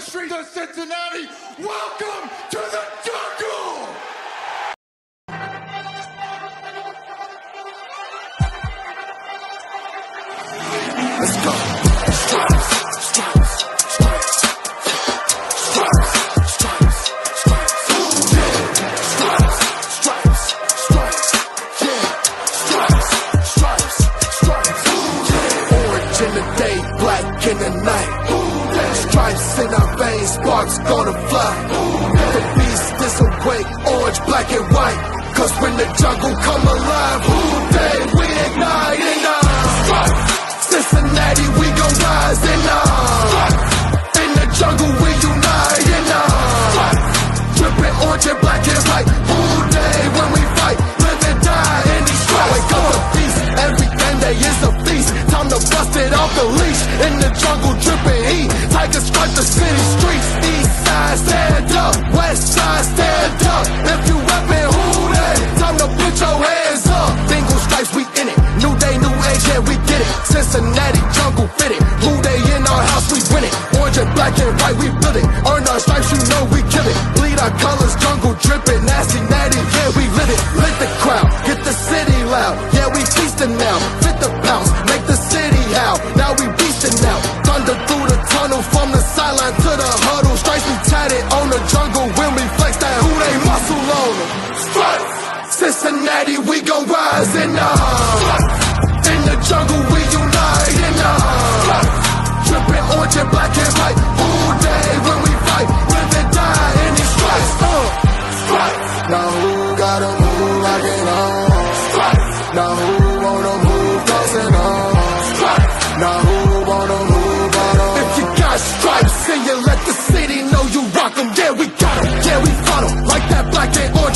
the streets of Cincinnati. Welcome to the the jungle come alive, who dey we ignite and uh, Cincinnati, we gon' rise and uh, in the jungle we unite and uh, dripping orange and black and white. Who dey when we fight, live and die in these stripes. Wake up the beast, Every every day is a feast. Time to bust it off the leash in the jungle, dripping heat. Tigers stripe the city streets. East side, stand up. Jungle fitted. Who dey in our house, we win it. Orange and black and white, we build it. Earn our stripes, you know we kill it. Bleed our colors, jungle dripping. Nasty, natty, yeah, we live it. Lit the crowd, get the city loud. Yeah, we feasting now. Fit the pounce, make the city howl. Now we beasting now. Thunder through the tunnel from the sideline to the huddle. Stripes we tatted on the jungle when we flex that who they muscle on. Stripes. Cincinnati, we gon' rise and uh, in the jungle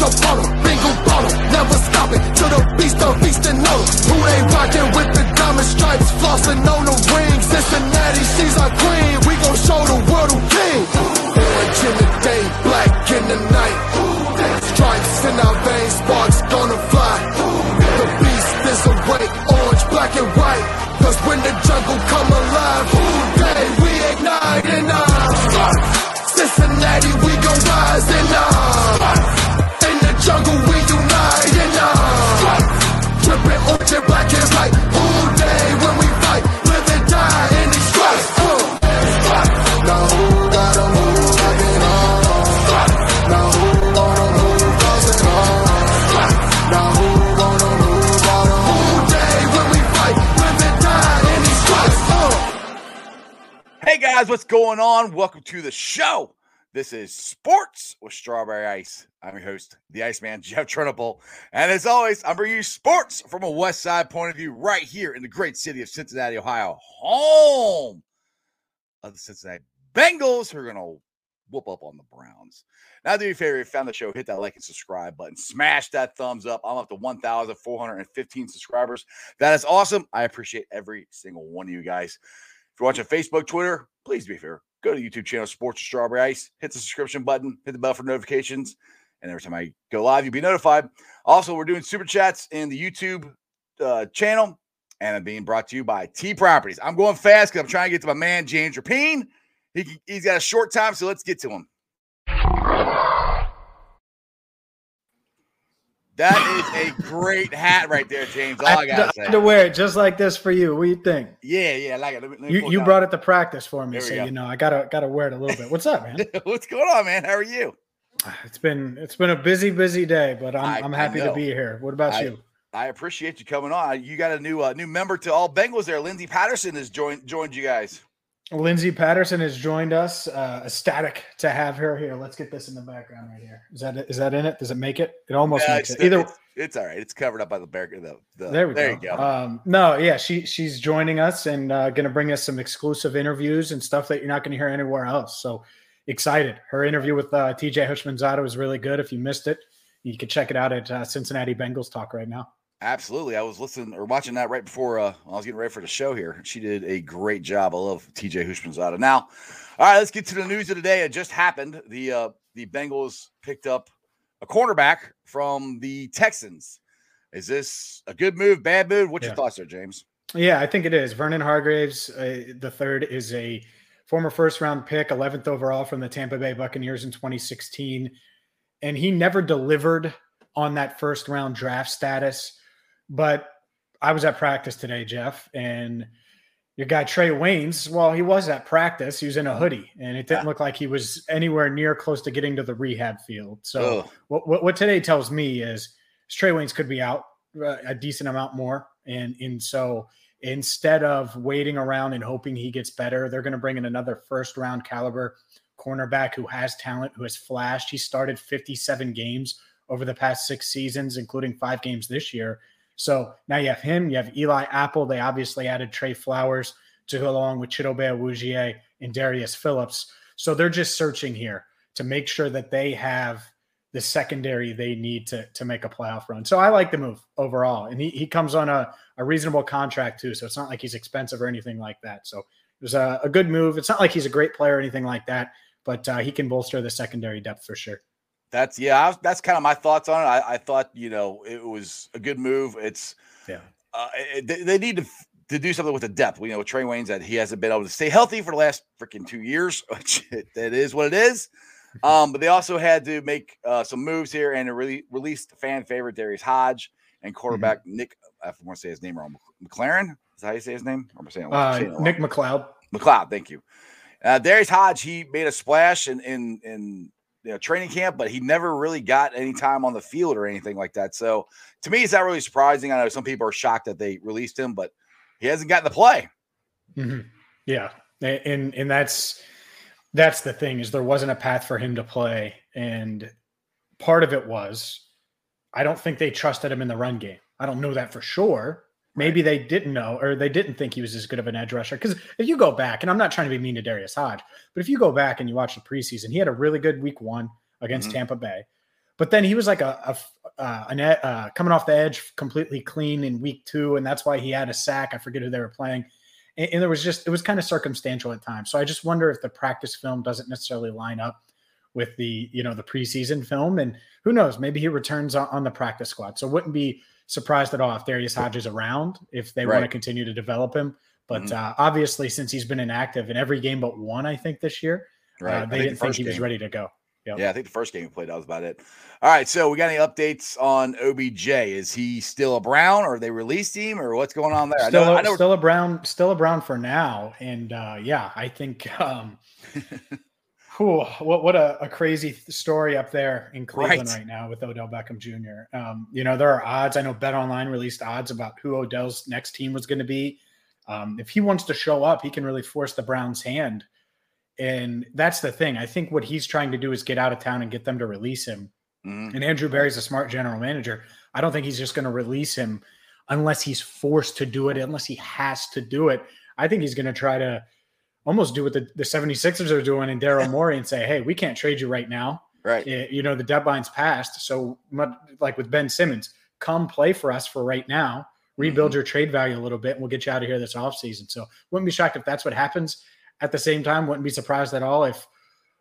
'em, bottle, going on? Welcome to the show. This is Sports with Strawberry Ice. I'm your host, the Iceman, Jeff Trunable. And as always, I'm bringing you sports from a West Side point of view right here in the great city of Cincinnati, Ohio, home of the Cincinnati Bengals, who are going to whoop up on the Browns. Now, do me a favor, if you found the show, hit that like and subscribe button. Smash that thumbs up. I'm up to 1,415 subscribers. That is awesome. I appreciate every single one of you guys. If you're watching Facebook, Twitter, please be fair. Go to the YouTube channel, Sports Strawberry Ice. Hit the subscription button, hit the bell for notifications. And every time I go live, you'll be notified. Also, we're doing super chats in the YouTube uh, channel. And I'm being brought to you by T Properties. I'm going fast because I'm trying to get to my man, James Rapien. He, he's got a short time, so let's get to him. That is a great hat right there, James. All I, I, gotta say. I had to wear it just like this for you. What do you think? Yeah, yeah, I like it. Let me- let me You you brought it to practice for me, so go. you know I gotta gotta wear it a little bit. What's up, man? What's going on, man? How are you? It's been it's been a busy busy day, but I- I'm I'm happy to be here. What about I- you? I appreciate you coming on. You got a new uh, new member to all Bengals there. Lindsey Patterson has joined joined you guys. Lindsay Patterson has joined us. Uh, ecstatic to have her here. Let's get this in the background right here. Is that? Is that in it? Does it make it? It almost makes it. Either it's, it's all right. It's covered up by the bear. The, the, there we there go. you go. Um, no, yeah, she she's joining us and uh, going to bring us some exclusive interviews and stuff that you're not going to hear anywhere else. So excited! Her interview with uh, TJ Houshmandzadeh was really good. If you missed it, you can check it out at uh, Cincinnati Bengals Talk right now. Absolutely. I was listening or watching that right before uh, I was getting ready for the show here. She did a great job. I love TJ Houshmandzadeh. Now, all right, let's get to the news of the day. It just happened. The uh, the Bengals picked up a cornerback from the Texans. Is this a good move, bad move? What's Yeah. your thoughts there, James? Yeah, I think it is. Vernon Hargreaves, uh, the third, is a former first round pick, 11th overall from the Tampa Bay Buccaneers in 2016. And he never delivered on that first round draft status. But I was at practice today, Jeff, and your guy Trae Waynes, well, he was at practice. He was in a hoodie, and it didn't look like he was anywhere near close to getting to the rehab field. So, what, what, what today tells me is Trae Waynes could be out uh, a decent amount more, and and so instead of waiting around and hoping he gets better, they're going to bring in another first round caliber cornerback who has talent, who has flashed. He started 57 games over the past six seasons, including five games this year. So now you have him, you have Eli Apple. They obviously added Tre Flowers to go along with Chidobe Awuzie and Darius Phillips. So they're just searching here to make sure that they have the secondary they need to to make a playoff run. So I like the move overall. And he, he comes on a, a reasonable contract too. So it's not like he's expensive or anything like that. So it was a, a good move. It's not like he's a great player or anything like that, but uh, he can bolster the secondary depth for sure. That's yeah. Was, that's kind of my thoughts on it. I, I, thought you know it was a good move. It's yeah. Uh, it, they, they, need to to do something with the depth. We know Trae Waynes that he hasn't been able to stay healthy for the last freaking two years. Which it, it is what it is. Um, but they also had to make uh, some moves here and really released fan favorite Darius Hodge and quarterback mm-hmm. Nick. I want to say his name wrong. McLaren. Is that how you say his name? Or am I saying, uh, saying Nick McLeod? McLeod, Thank you. Uh, Darius Hodge. He made a splash in in in you know, training camp, but he never really got any time on the field or anything like that. So to me, it's not really surprising. I know some people are shocked that they released him, but he hasn't gotten the play. Mm-hmm. Yeah, and and that's that's the thing is there wasn't a path for him to play, and part of it was I don't think they trusted him in the run game. I don't know that for sure. Maybe they didn't know or they didn't think he was as good of an edge rusher. Because if you go back, and I'm not trying to be mean to Darius Hodge, but if you go back and you watch the preseason, he had a really good week one against mm-hmm. Tampa Bay. But then he was like a, a uh, an, uh, coming off the edge completely clean in week two, and that's why he had a sack. I forget who they were playing, and, and there was just it was kind of circumstantial at times. So I just wonder if the practice film doesn't necessarily line up with the you know the preseason film, and who knows, maybe he returns on, on the practice squad. So it wouldn't be surprised at all if Darius Hodges around if they right. want to continue to develop him. But mm-hmm. uh, obviously, since he's been inactive in every game but one, I think this year, uh, right. Uh, they didn't the think he game. was ready to go. Yep. Yeah, I think the first game he played, that was about it. All right, so we got any updates on OBJ? Is he still a Brown, or they released him, or what's going on there? Still, I know, I know still a Brown, still a Brown for now. And uh, yeah, I think um, Cool. What what a, a, crazy story up there in Cleveland right. right, now with Odell Beckham Jr. Um, you know, there are odds. I know Bet Online released odds about who Odell's next team was going to be. Um, if he wants to show up, he can really force the Browns' hand. And that's the thing. I think what he's trying to do is get out of town and get them to release him. Mm-hmm. And Andrew Berry's a smart general manager. I don't think he's just going to release him unless he's forced to do it, unless he has to do it. I think he's going to try to almost do what the, the 76ers are doing in Daryl Morey and say, hey, we can't trade you right now. Right. You know, the deadline's passed. So, like with Ben Simmons, come play for us for right now, rebuild mm-hmm. your trade value a little bit, and we'll get you out of here this offseason. So, wouldn't be shocked if that's what happens. At the same time, wouldn't be surprised at all if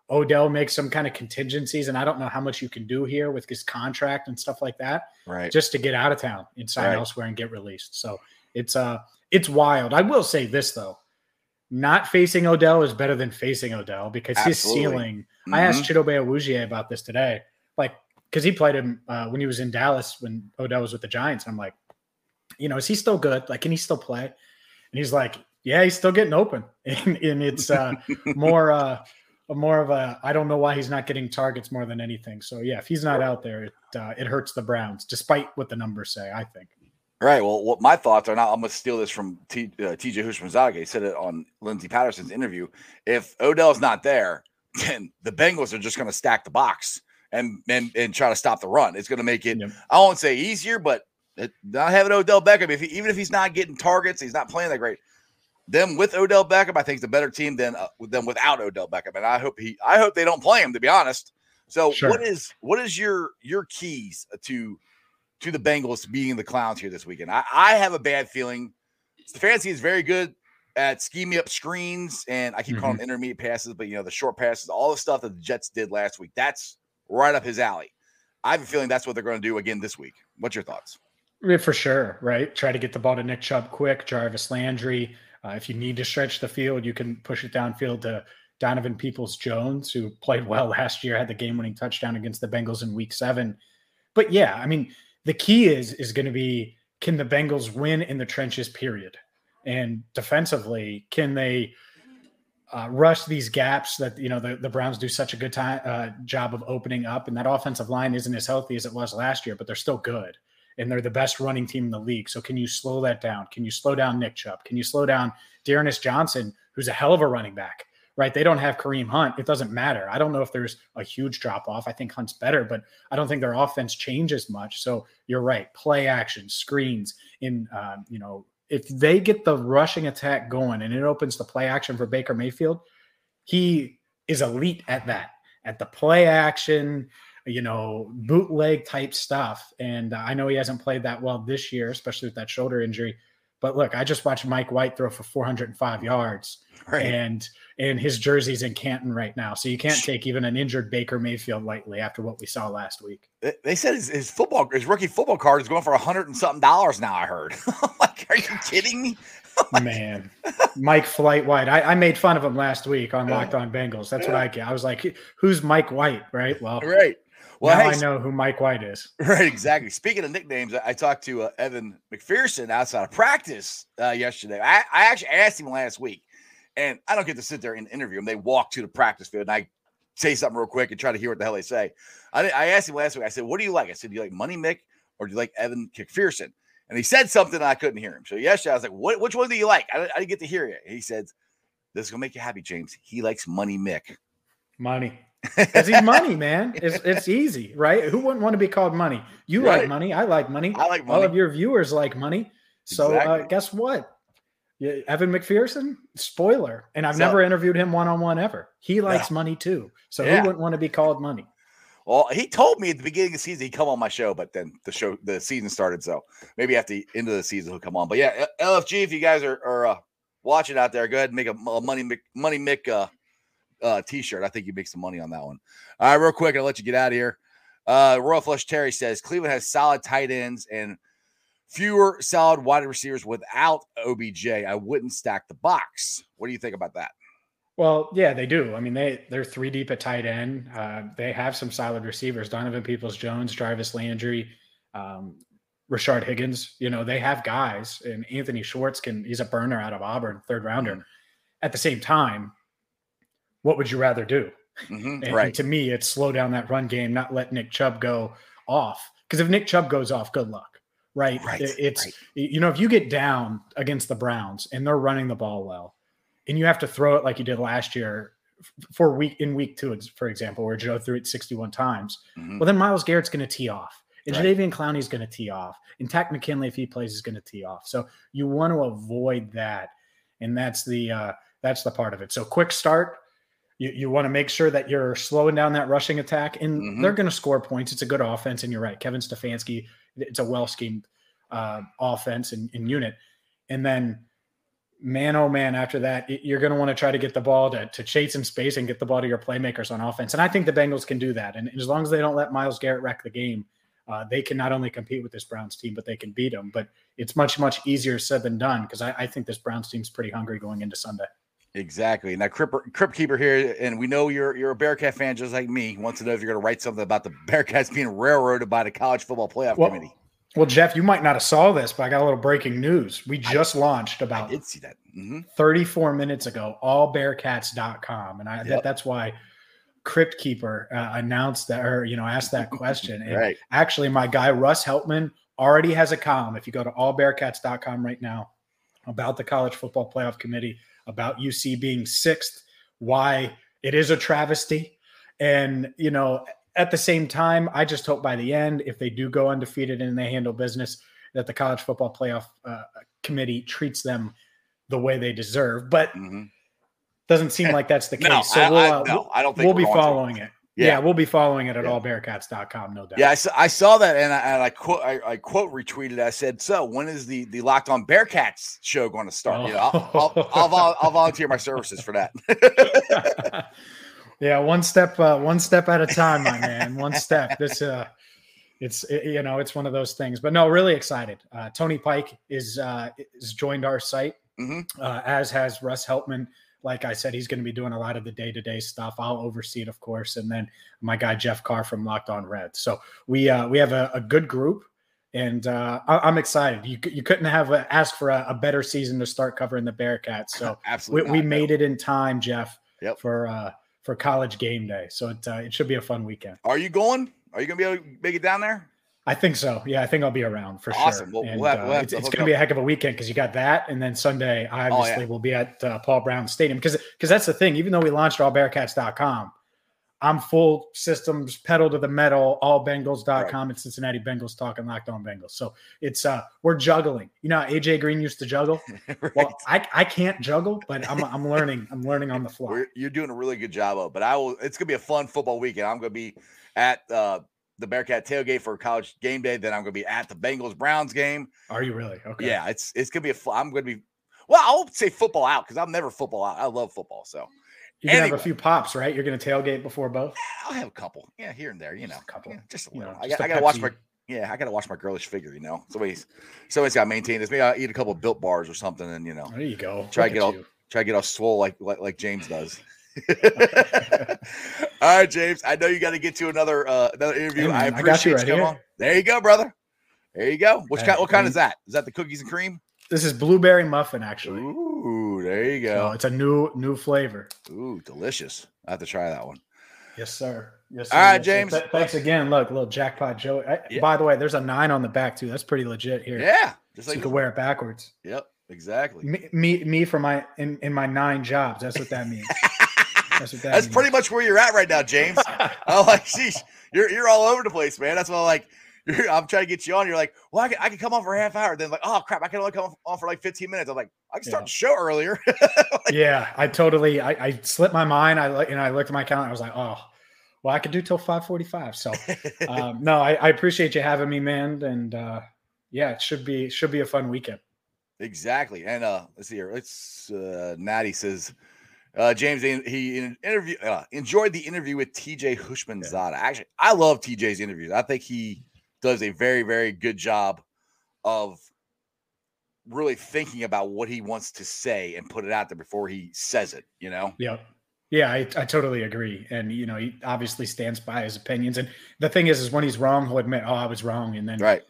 Odell makes some kind of contingencies. And I don't know how much you can do here with his contract and stuff like that. Right. Just to get out of town and sign right. elsewhere and get released. So, it's uh it's wild. I will say this though not facing Odell is better than facing Odell because Absolutely. his ceiling. Mm-hmm. I asked Chidobe Awuzie about this today, like because he played him uh, when he was in Dallas when Odell was with the Giants. I'm like, you know, is he still good? Like, can he still play? And he's like, yeah, he's still getting open, and, and it's uh, more uh, more of a I don't know why he's not getting targets more than anything. So yeah, if he's not out there, it uh, it hurts the Browns, despite what the numbers say. I think. All right. Well, what my thoughts are now, I'm going to steal this from T, uh, TJ Houshmandzadeh. He said it on Lindsey Patterson's interview. If Odell's not there, then the Bengals are just going to stack the box and, and and try to stop the run. It's going to make it, yep. I won't say easier, but it, not having Odell Beckham, if he, even if he's not getting targets, he's not playing that great. Them with Odell Beckham, I think is a better team than uh, than without Odell Beckham, and I hope he, I hope they don't play him. To be honest, so sure. what is what is your your keys to to the Bengals being the clowns here this weekend. I, I have a bad feeling. Stefanski is very good at scheming up screens, and I keep mm-hmm. calling them intermediate passes, but you know the short passes, all the stuff that the Jets did last week. That's right up his alley. I have a feeling that's what they're going to do again this week. What's your thoughts? Yeah, for sure, right? Try to get the ball to Nick Chubb quick, Jarvis Landry. Uh, if you need to stretch the field, you can push it downfield to Donovan Peoples Jones, who played well last year, had the game winning touchdown against the Bengals in week seven. But yeah, I mean, the key is is going to be can the Bengals win in the trenches, period. And defensively, can they uh, rush these gaps that you know the, the Browns do such a good time uh, job of opening up, and that offensive line isn't as healthy as it was last year, but they're still good, and they're the best running team in the league. So can you slow that down? Can you slow down Nick Chubb? Can you slow down D'Ernest Johnson, who's a hell of a running back? Right? They don't have Kareem Hunt. It doesn't matter. I don't know if there's a huge drop off. I think Hunt's better, but I don't think their offense changes much. So you're right. Play action, screens, in um, you know if they get the rushing attack going and it opens the play action for Baker Mayfield, he is elite at that, at the play action, you know, bootleg type stuff. And I know he hasn't played that well this year, especially with that shoulder injury. But look, I just watched Mike White throw for 405 yards, Right. and and his jersey's in Canton right now, so you can't take even an injured Baker Mayfield lightly after what we saw last week. They- said his, his football, his rookie football card is going for a hundred and something dollars now. I heard. like, are you kidding me? Man, Mike Flight White. I, I made fun of him last week on Locked On Bengals. That's what I get. I was like, "Who's Mike White?" Right. Well, Right. Well, now hey, I know who Mike White is. Right, exactly. Speaking of nicknames, I, talked to uh, Evan McPherson outside of practice uh, yesterday. I, I actually asked him last week, and I don't get to sit there and interview him. They walk to the practice field, and I say something real quick and try to hear what the hell they say. I, I asked him last week. I said, "What do you like?" I said, "Do you like Money Mick or do you like Evan McPherson?" And he said something and I couldn't hear him. So yesterday I was like, "What? Which one do you like?" I, I didn't get to hear it. He said, "This is gonna make you happy, James." He likes Money Mick. Money. Because he's money, man. It's it's easy, right? Who wouldn't want to be called money? You Right. like money. I like money. I like All of your viewers like money. So uh, guess what? Evan McPherson, spoiler. And I've So- never interviewed him one on one ever. He likes money too. So Yeah. who wouldn't want to be called money? Well, he told me at the beginning of the season he'd come on my show, but then the show, the season started. So maybe at the end of the season he'll come on. But yeah, LFG, if you guys are, are uh, watching out there, go ahead and make a, a money Mick, money Mick uh, uh, t-shirt. I think you make some money on that one. All right, real quick, I'll let you get out of here. Uh, Royal Flush Terry says Cleveland has solid tight ends and fewer solid wide receivers without OBJ. I wouldn't stack the box. What do you think about that? Well, yeah, they do. I mean, they they're three deep at tight end. Uh, they have some solid receivers: Donovan Peoples Jones, Jarvis Landry, um, Rashard Higgins. You know, they have guys, and Anthony Schwartz can. He's a burner out of Auburn, third rounder. At the same time, what would you rather do? Mhm, And, right. and to me, it's slow down that run game, not let Nick Chubb go off. Because if Nick Chubb goes off, good luck. Right. Right, It- It's right. you know, if you get down against the Browns and they're running the ball well, and you have to throw it like you did last year for week in week two, for example, where Joe threw it 61 times, Mhm. well, then Myles Garrett's going to tee off. And Right. Jadeveon Clowney's going to tee off. And Takk McKinley, if he plays, is going to tee off. So you want to avoid that. And that's the uh that's the part of it. So quick start. You, you want to make sure that you're slowing down that rushing attack, and Mhm. they're going to score points. It's a good offense, and you're right. Kevin Stefanski, it's a well schemed uh, offense and, and unit. And then, man, oh man, after that, you're going to want to try to get the ball to, to chase in space and get the ball to your playmakers on offense. And I think the Bengals can do that. And as long as they don't let Myles Garrett wreck the game, uh, they can not only compete with this Browns team, but they can beat them. But it's much, much easier said than done because I, I think this Browns team's pretty hungry going into Sunday. Exactly. Now, Crip, Crip Keeper here, and we know you're you're a Bearcat fan just like me. Wants to know if you're going to write something about the Bearcats being railroaded by the College Football Playoff Well, Committee. Well, Jeff, you might not have saw this, but I got a little breaking news. We just launched I about did see that. hmm 34 minutes ago, allbearcats.com. And I, Yep. that, that's why Crypt Keeper uh, announced that, or, you know, asked that question. And Right. actually, my guy, Russ Heltman, already has a column. If you go to allbearcats.com right now about the College Football Playoff Committee, about UC being sixth, why it is a travesty. And, you know, at the same time, I just hope by the end, if they do go undefeated and they handle business, that the College Football Playoff uh, Committee treats them the way they deserve. But hmm doesn't seem like that's the case. No, so we'll, I- uh, no, I don't think we'll be going to. following it. Yeah. Yeah. we'll be following it at Yeah. allbearcats.com, no doubt. Yeah, I saw, I saw that, and I, and I quote I, I quote retweeted. I said, "So when is the the Locked On Bearcats show going to start?" You know, I'll, I'll, I'll, I'll volunteer my services for that. yeah, one step, uh, one step at a time, my man. One step. This, uh, it's it- you know, it's one of those things. But no, really excited. Uh, Tony Pike is uh, is joined our site Mhm. uh, as has Russ Heltman. Like I said, he's going to be doing a lot of the day to day stuff. I'll oversee it, of course, and then my guy Jeff Carr from Locked On Red. So we uh, we have a, a good group, and uh, I, I'm excited. You you couldn't have uh, asked for a, a better season to start covering the Bearcats. So we, Absolutely. we made it in time, Jeff, Yep. for uh, for college game day. So it uh, it should be a fun weekend. Are you going? Are you going to be able to make it down there? I think so. Yeah, I think I'll be around for Awesome. sure. Well, And, we'll have- uh, we'll have it's it's going to be a heck of a weekend because you got that, and then Sunday, I Oh, obviously yeah. will be at uh, Paul Brown Stadium because because that's the thing. Even though we launched allbearcats.com, I'm full systems pedal to the metal, allbengals.com and Cincinnati Bengals talking locked on Bengals. So it's uh we're juggling. You know, how AJ Green used to juggle. right. Well, I, I can't juggle, but I'm I'm learning. I'm learning on the fly. We're, you're doing a really good job of. But I will. It's gonna be a fun football weekend. I'm gonna be at uh, the Bearcat tailgate for college game day. Then I'm gonna be at the Bengals Browns game. Are you really? Okay. Yeah, it's it's gonna be a. I'm gonna be. Well, I'll say football out because I'm never football out. I love football, so You're gonna Anyway. have a few pops, right? You're gonna tailgate before both. I'll have a couple. Yeah, here and there. You know, Just a couple. Yeah, just a You little. know, I, just got, a I gotta watch my. Yeah, I gotta watch my girlish figure. You know, somebody's somebody's got to maintain this. Maybe I'll eat a couple of built bars or something, and you know, There you go. Try Look to get all- you. try to get all swole like like, like James does. all right, James. I know you got to get to another uh another interview. Hey, I man, I appreciate got you you right coming here. on. There you go, brother. There you go. Which Hey, kind? What kind hey. is that? Is that the cookies and cream? This is blueberry muffin, actually. Ooh, there you So go. it's a new new flavor. Ooh, delicious. I have to try that one. Yes, sir. Yes, All sir. right, Yes. James. Th- thanks again. Look, little jackpot Joe. I, Yeah. By the way, there's a nine on the back too. That's pretty legit here. Yeah, just so like you can wear it backwards. Yep, exactly. Me, me, me for my in, in my nine jobs. That's what that means. That's that That's pretty much where you're at right now, James. I'm like, sheesh, you're you're all over the place, man. That's why I'm like, you're, I'm trying to get you on. You're like, well, I can, I can come on for a half hour. Then like, oh crap, I can only come on for like 15 minutes. I'm like, I can start Yeah. the show earlier. yeah, I totally. I, I slipped my mind. I like, and I looked at my calendar. I was like, oh, well, I could do till five forty-five. So, um, no, I, I appreciate you having me, man. And uh, yeah, it should be should be a fun weekend. exactly. And uh, let's see here. Let's uh, Natty says. Uh, James, he, he in- interview uh, enjoyed the interview with TJ Houshmandzadeh. Actually, I love TJ's interviews. I think he does a very, very good job of really thinking about what he wants to say and put it out there before he says it. You know, Yep. Yeah, I, I totally agree. And you know, he obviously stands by his opinions. And the thing is, is when he's wrong, he'll admit, "Oh, I was wrong," and then right?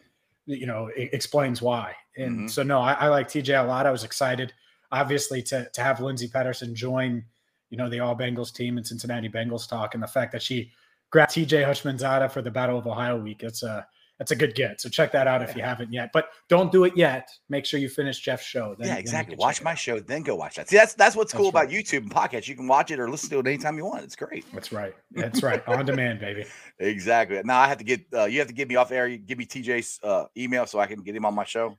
you know explains why. And Mhm. so, no, I, I like TJ a lot. I was excited, obviously, to to have Lindsey Patterson join, you know, the All Bengals team and Cincinnati Bengals talk, and the fact that she grabbed TJ Houshmandzadeh for the Battle of Ohio week. It's a that's a good get. So check that out if you haven't yet. But don't do it yet. Make sure you finish Jeff's show. Then- yeah, exactly. Watch my show, then go watch that. See, that's that's what's cool That's about YouTube and podcasts. You can watch it or listen to it anytime you want. It's great. That's right. That's right. On demand, baby. Exactly. Now I have to get uh, you have to get me off air. You give me TJ's uh, email so I can get him on my show.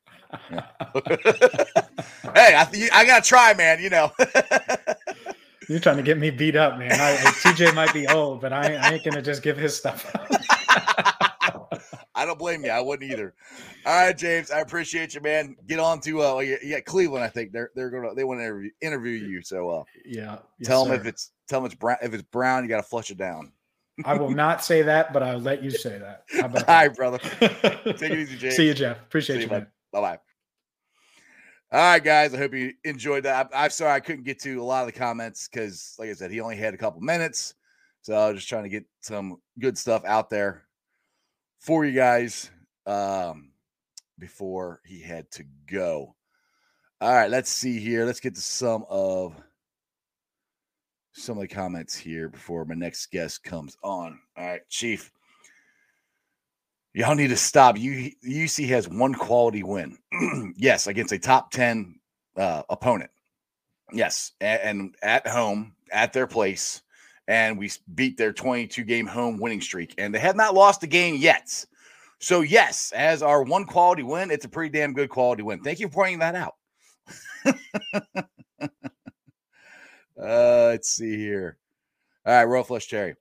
Yeah. hey, I th- I gotta try, man. You know. You're trying to get me beat up, man. I, TJ might be old, but I, I ain't gonna just give his stuff. I don't blame you. I wouldn't either. All right, James. I appreciate you, man. Get on to uh, you Cleveland. I think they're they're gonna they want to interview, interview you. So uh, yeah. yes, tell them if it's tell them it's brown. If it's brown, you got to flush it down. I will not say that, but I'll let you say that. All right, brother. Take it easy, James. See you, Jeff. Appreciate See you, man. Bye bye. All right, guys. I hope you enjoyed that. I, I'm sorry I couldn't get to a lot of the comments because, like I said, he only had a couple minutes. So I was just trying to get some good stuff out there for you guys um, before he had to go. All right, let's see here. Let's get to some of some of the comments here before my next guest comes on. All right, Chief. Y'all need to stop. You UC has one quality win. yes, against a top 10 uh, opponent. Yes, and, and at home, at their place, and we beat their 22 game home winning streak, and they have not lost a game yet. So, yes, as our one quality win, it's a pretty damn good quality win. Thank you for pointing that out. uh, let's see here. All right, Royal Flush Cherry.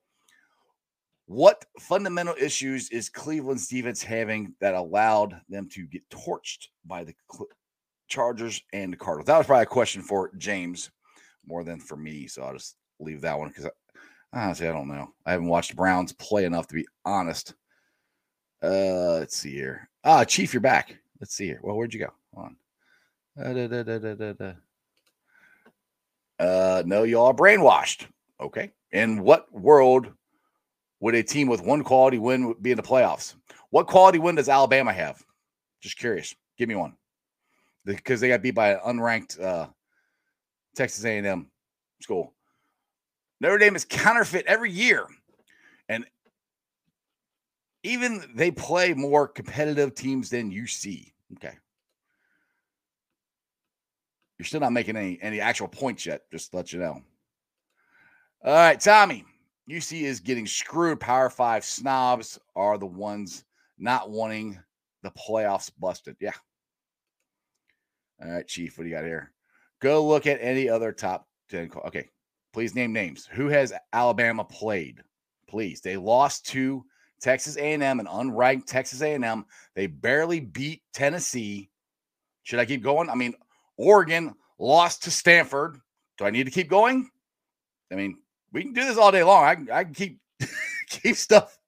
What fundamental issues is Cleveland's defense having that allowed them to get torched by the Chargers and the Cardinals? That was probably a question for James more than for me. So I'll just leave that one because honestly, I don't know. I haven't watched Browns play enough to be honest. Uh, let's see here. Ah, Chief, you're back. Let's see here. Well, where'd you go? Hold on. Da, da, da. Uh, no, y'all are brainwashed. Okay. In what world would a team with one quality win be in the playoffs? What quality win does Alabama have? Just curious. Give me one. Because they got beat by an unranked uh, Texas A&M school. Notre Dame is counterfeit every year, and even they play more competitive teams than UC. Okay, you're still not making any any actual points yet. Just to let you know. All right, Tommy. UC is getting screwed. Power Five snobs are the ones not wanting the playoffs busted. Yeah. All right, Chief. What do you got here? Go look at any other top ten. Okay, please name names. Who has Alabama played? Please. They lost to Texas A&M, an unranked Texas A&M. They barely beat Tennessee. Should I keep going? I mean, Oregon lost to Stanford. Do I need to keep going? I mean, we can do this all day long. I, can- I can keep keep stuff.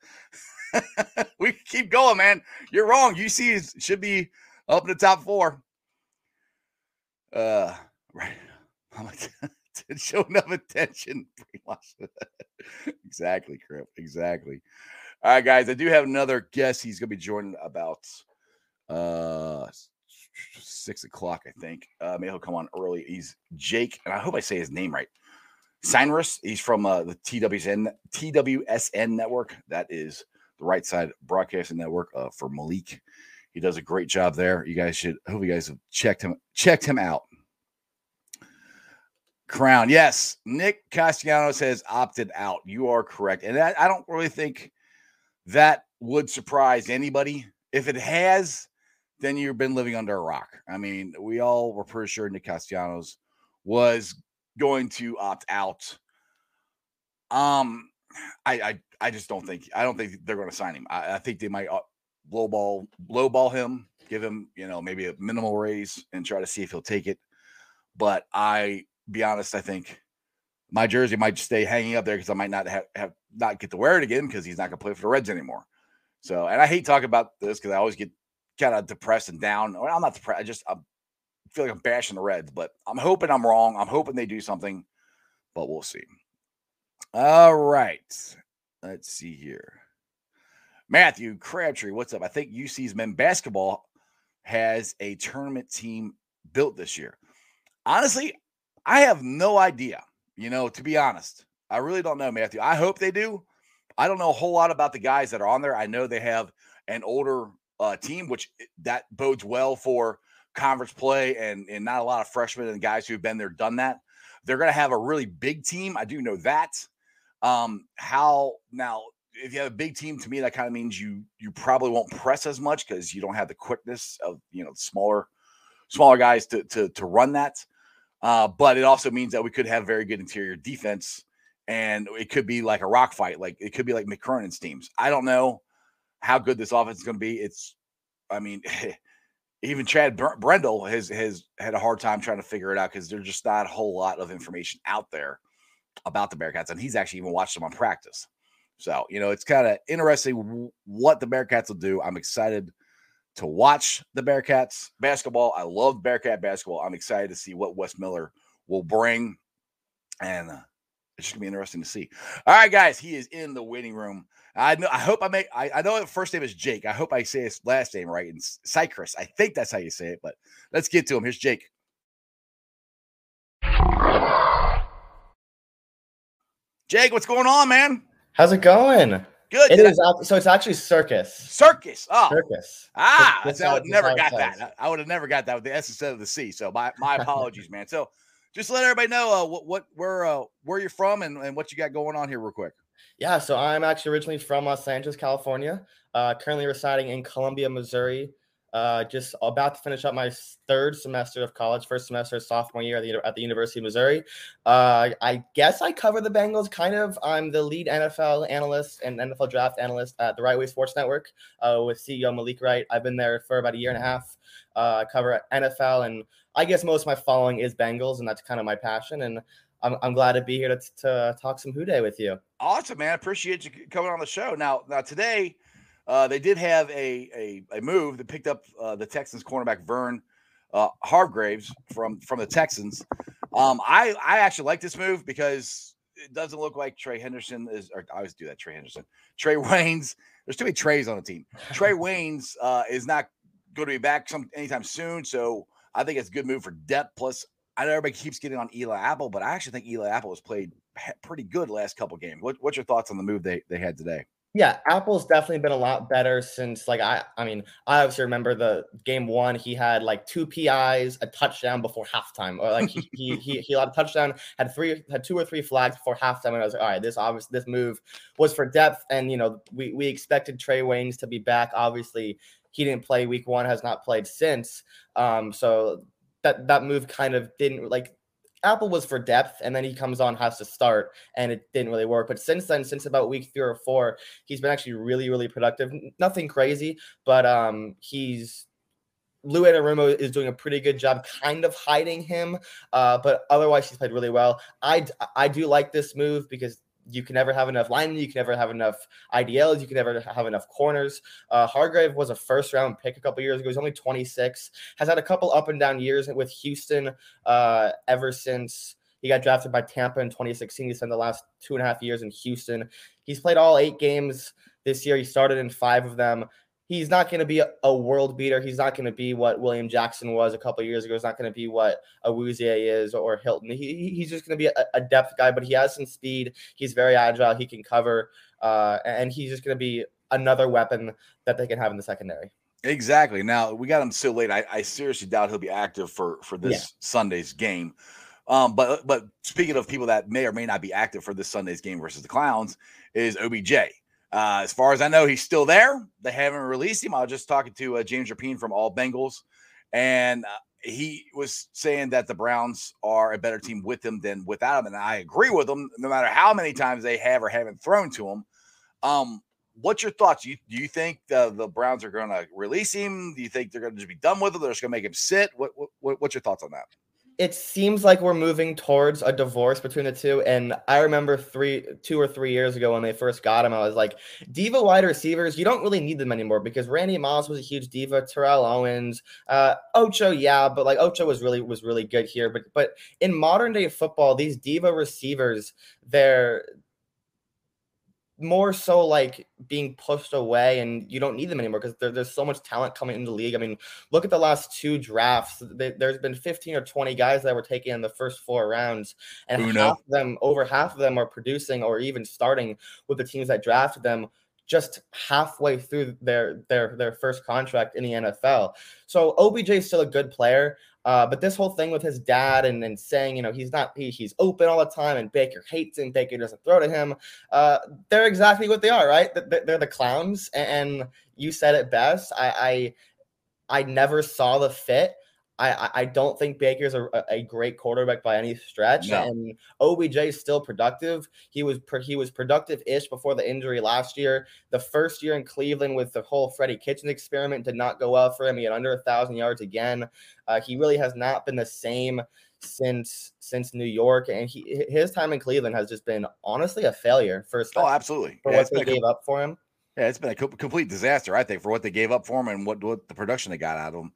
we keep going, man. You're wrong. UC is, should be up in the top four. Uh, right. I'm like, didn't show enough attention. Exactly, Crip. Exactly. All right, guys. I do have another guest. He's gonna be joining about uh six o'clock, I think. Uh maybe he'll come on early. He's Jake, and I hope I say his name right. Sinrus. He's from uh, the TWSN TWSN network. That is the right side broadcasting network uh, for Malik. He does a great job there. You guys should I hope you guys have checked him checked him out. Crown, yes. Nick Castellanos has opted out. You are correct, and I, I don't really think that would surprise anybody. If it has, then you've been living under a rock. I mean, we all were pretty sure Nick Castellanos was going to opt out. Um, I I, I just don't think I don't think they're going to sign him. I, I think they might uh, lowball lowball him, give him you know maybe a minimal raise, and try to see if he'll take it. But I be honest, I think my jersey might stay hanging up there because I might not have, have not get to wear it again because he's not going to play for the Reds anymore. So, and I hate talking about this because I always get kind of depressed and down. Well, I'm not depressed. I just I feel like I'm bashing the Reds, but I'm hoping I'm wrong. I'm hoping they do something, but we'll see. All right, let's see here. Matthew Crabtree, what's up? I think UC's men basketball has a tournament team built this year. Honestly, I have no idea. You know, to be honest, I really don't know, Matthew. I hope they do. I don't know a whole lot about the guys that are on there. I know they have an older uh, team, which that bodes well for conference play and and not a lot of freshmen and guys who've been there, done that. They're going to have a really big team. I do know that. Um, how now? If you have a big team, to me, that kind of means you you probably won't press as much because you don't have the quickness of you know smaller smaller guys to to to run that. Uh, but it also means that we could have very good interior defense, and it could be like a rock fight. Like it could be like McKernan's teams. I don't know how good this offense is going to be. It's, I mean, even Chad Br- Brendel has has had a hard time trying to figure it out because there's just not a whole lot of information out there about the Bearcats, and he's actually even watched them on practice. So you know, it's kind of interesting what the Bearcats will do. I'm excited to watch the Bearcats basketball. I love Bearcat basketball. I'm excited to see what Wes Miller will bring, and uh, it's just gonna be interesting to see. All right, guys, he is in the waiting room. I know. I hope I make. I, I know first name is Jake. I hope I say his last name right. And Cypress. I think that's how you say it. But let's get to him. Here's Jake. Jake, what's going on, man? How's it going? Good. It Did I- so it's actually circus. circus. Oh, Circus. ah, That's I would never got that. says. I would have never got that with the S instead of the C. So my my apologies, man. So just let everybody know uh, what what where uh, where you're from and, and what you got going on here, real quick. Yeah, so I'm actually originally from Los Angeles, California. Uh, currently residing in Columbia, Missouri. Uh, just about to finish up my third semester of college, first semester sophomore year at the, at the University of Missouri. Uh, I guess I cover the Bengals kind of. I'm the lead NFL analyst and NFL draft analyst at the Right Way Sports Network uh, with CEO Malik Wright. I've been there for about a year and a half. Uh, I cover NFL, and I guess most of my following is Bengals, and that's kind of my passion. And I'm, I'm glad to be here to, to talk some Who Dey with you. Awesome, man. Appreciate you coming on the show. Now, now today, uh, they did have a a, a move that picked up uh, the Texans cornerback Vern uh, Hargreaves from from the Texans. Um, I I actually like this move because it doesn't look like Trey Henderson is. Or I always do that. Trey Henderson, Trae Waynes. There's too many Treys on the team. Trae Waynes uh, is not going to be back some anytime soon. So I think it's a good move for depth. Plus, I know everybody keeps getting on Eli Apple, but I actually think Eli Apple has played pretty good last couple games. What, what's your thoughts on the move they, they had today? Yeah, Apple's definitely been a lot better since like I I mean, I obviously remember the game one, he had like two PIs, a touchdown before halftime. Or like he he he, he had a touchdown, had three had two or three flags before halftime. And I was like, all right, this obviously this move was for depth. And you know, we we expected Trae Waynes to be back. Obviously, he didn't play week one, has not played since. Um, so that that move kind of didn't like Apple was for depth, and then he comes on, has to start, and it didn't really work. But since then, since about week three or four, he's been actually really, really productive. Nothing crazy, but um, he's Lou Anarumo is doing a pretty good job, kind of hiding him. Uh, but otherwise, he's played really well. I I do like this move because you can never have enough linemen. You can never have enough IDLs. You can never have enough corners. Uh, Hargrave was a first round pick a couple years ago. He's only 26. Has had a couple up and down years with Houston uh, ever since he got drafted by Tampa in 2016. He spent the last two and a half years in Houston. He's played all eight games this year. He started in five of them he's not going to be a, a, world beater. He's not going to be what William Jackson was a couple years ago. He's not going to be what Awuzie is or Hilton. He, he's just going to be a, a, depth guy, but he has some speed. He's very agile. He can cover, uh, and he's just going to be another weapon that they can have in the secondary. Exactly. Now we got him so late. I, I seriously doubt he'll be active for for this yeah. Sunday's game. Um, but but speaking of people that may or may not be active for this Sunday's game versus the Clowns, is OBJ. Uh, as far as I know, he's still there. They haven't released him. I was just talking to uh, James Rapien from All Bengals, and uh, he was saying that the Browns are a better team with him than without him. And I agree with him, no matter how many times they have or haven't thrown to him. Um, what's your thoughts? Do you, do you think the, the Browns are going to release him? Do you think they're going to just be done with him? They're just going to make him sit? What, what, what's your thoughts on that? It seems like we're moving towards a divorce between the two. And I remember three, two or three years ago when they first got him, I was like, diva wide receivers, you don't really need them anymore because Randy Moss was a huge diva, Terrell Owens, uh, Ocho, yeah, but like Ocho was really was really good here. But but in modern day football, these diva receivers, they're more so like being pushed away and you don't need them anymore because there, there's so much talent coming into the league. I mean, look at the last two drafts. There's been 15 or 20 guys that were taken in the first four rounds, and Uno. half of them, over half of them, are producing or even starting with the teams that drafted them just halfway through their their their first contract in the NFL. So OBJ is still a good player. Uh, but this whole thing with his dad and, and saying, you know, he's not he, he's open all the time and Baker hates him, Baker doesn't throw to him. Uh, they're exactly what they are, right? They're the clowns, and you said it best. I I, I never saw the fit. I, I don't think Baker's a, a great quarterback by any stretch, no. and OBJ is still productive. He was he was productive ish before the injury last year. The first year in Cleveland with the whole Freddie Kitchen experiment did not go well for him. He had under a thousand yards again. Uh, he really has not been the same since since New York, and he his time in Cleveland has just been honestly a failure. For oh, absolutely for yeah, what they gave up for him. Yeah, it's been a co- complete disaster, I think, for what they gave up for him and what, what the production they got out of him.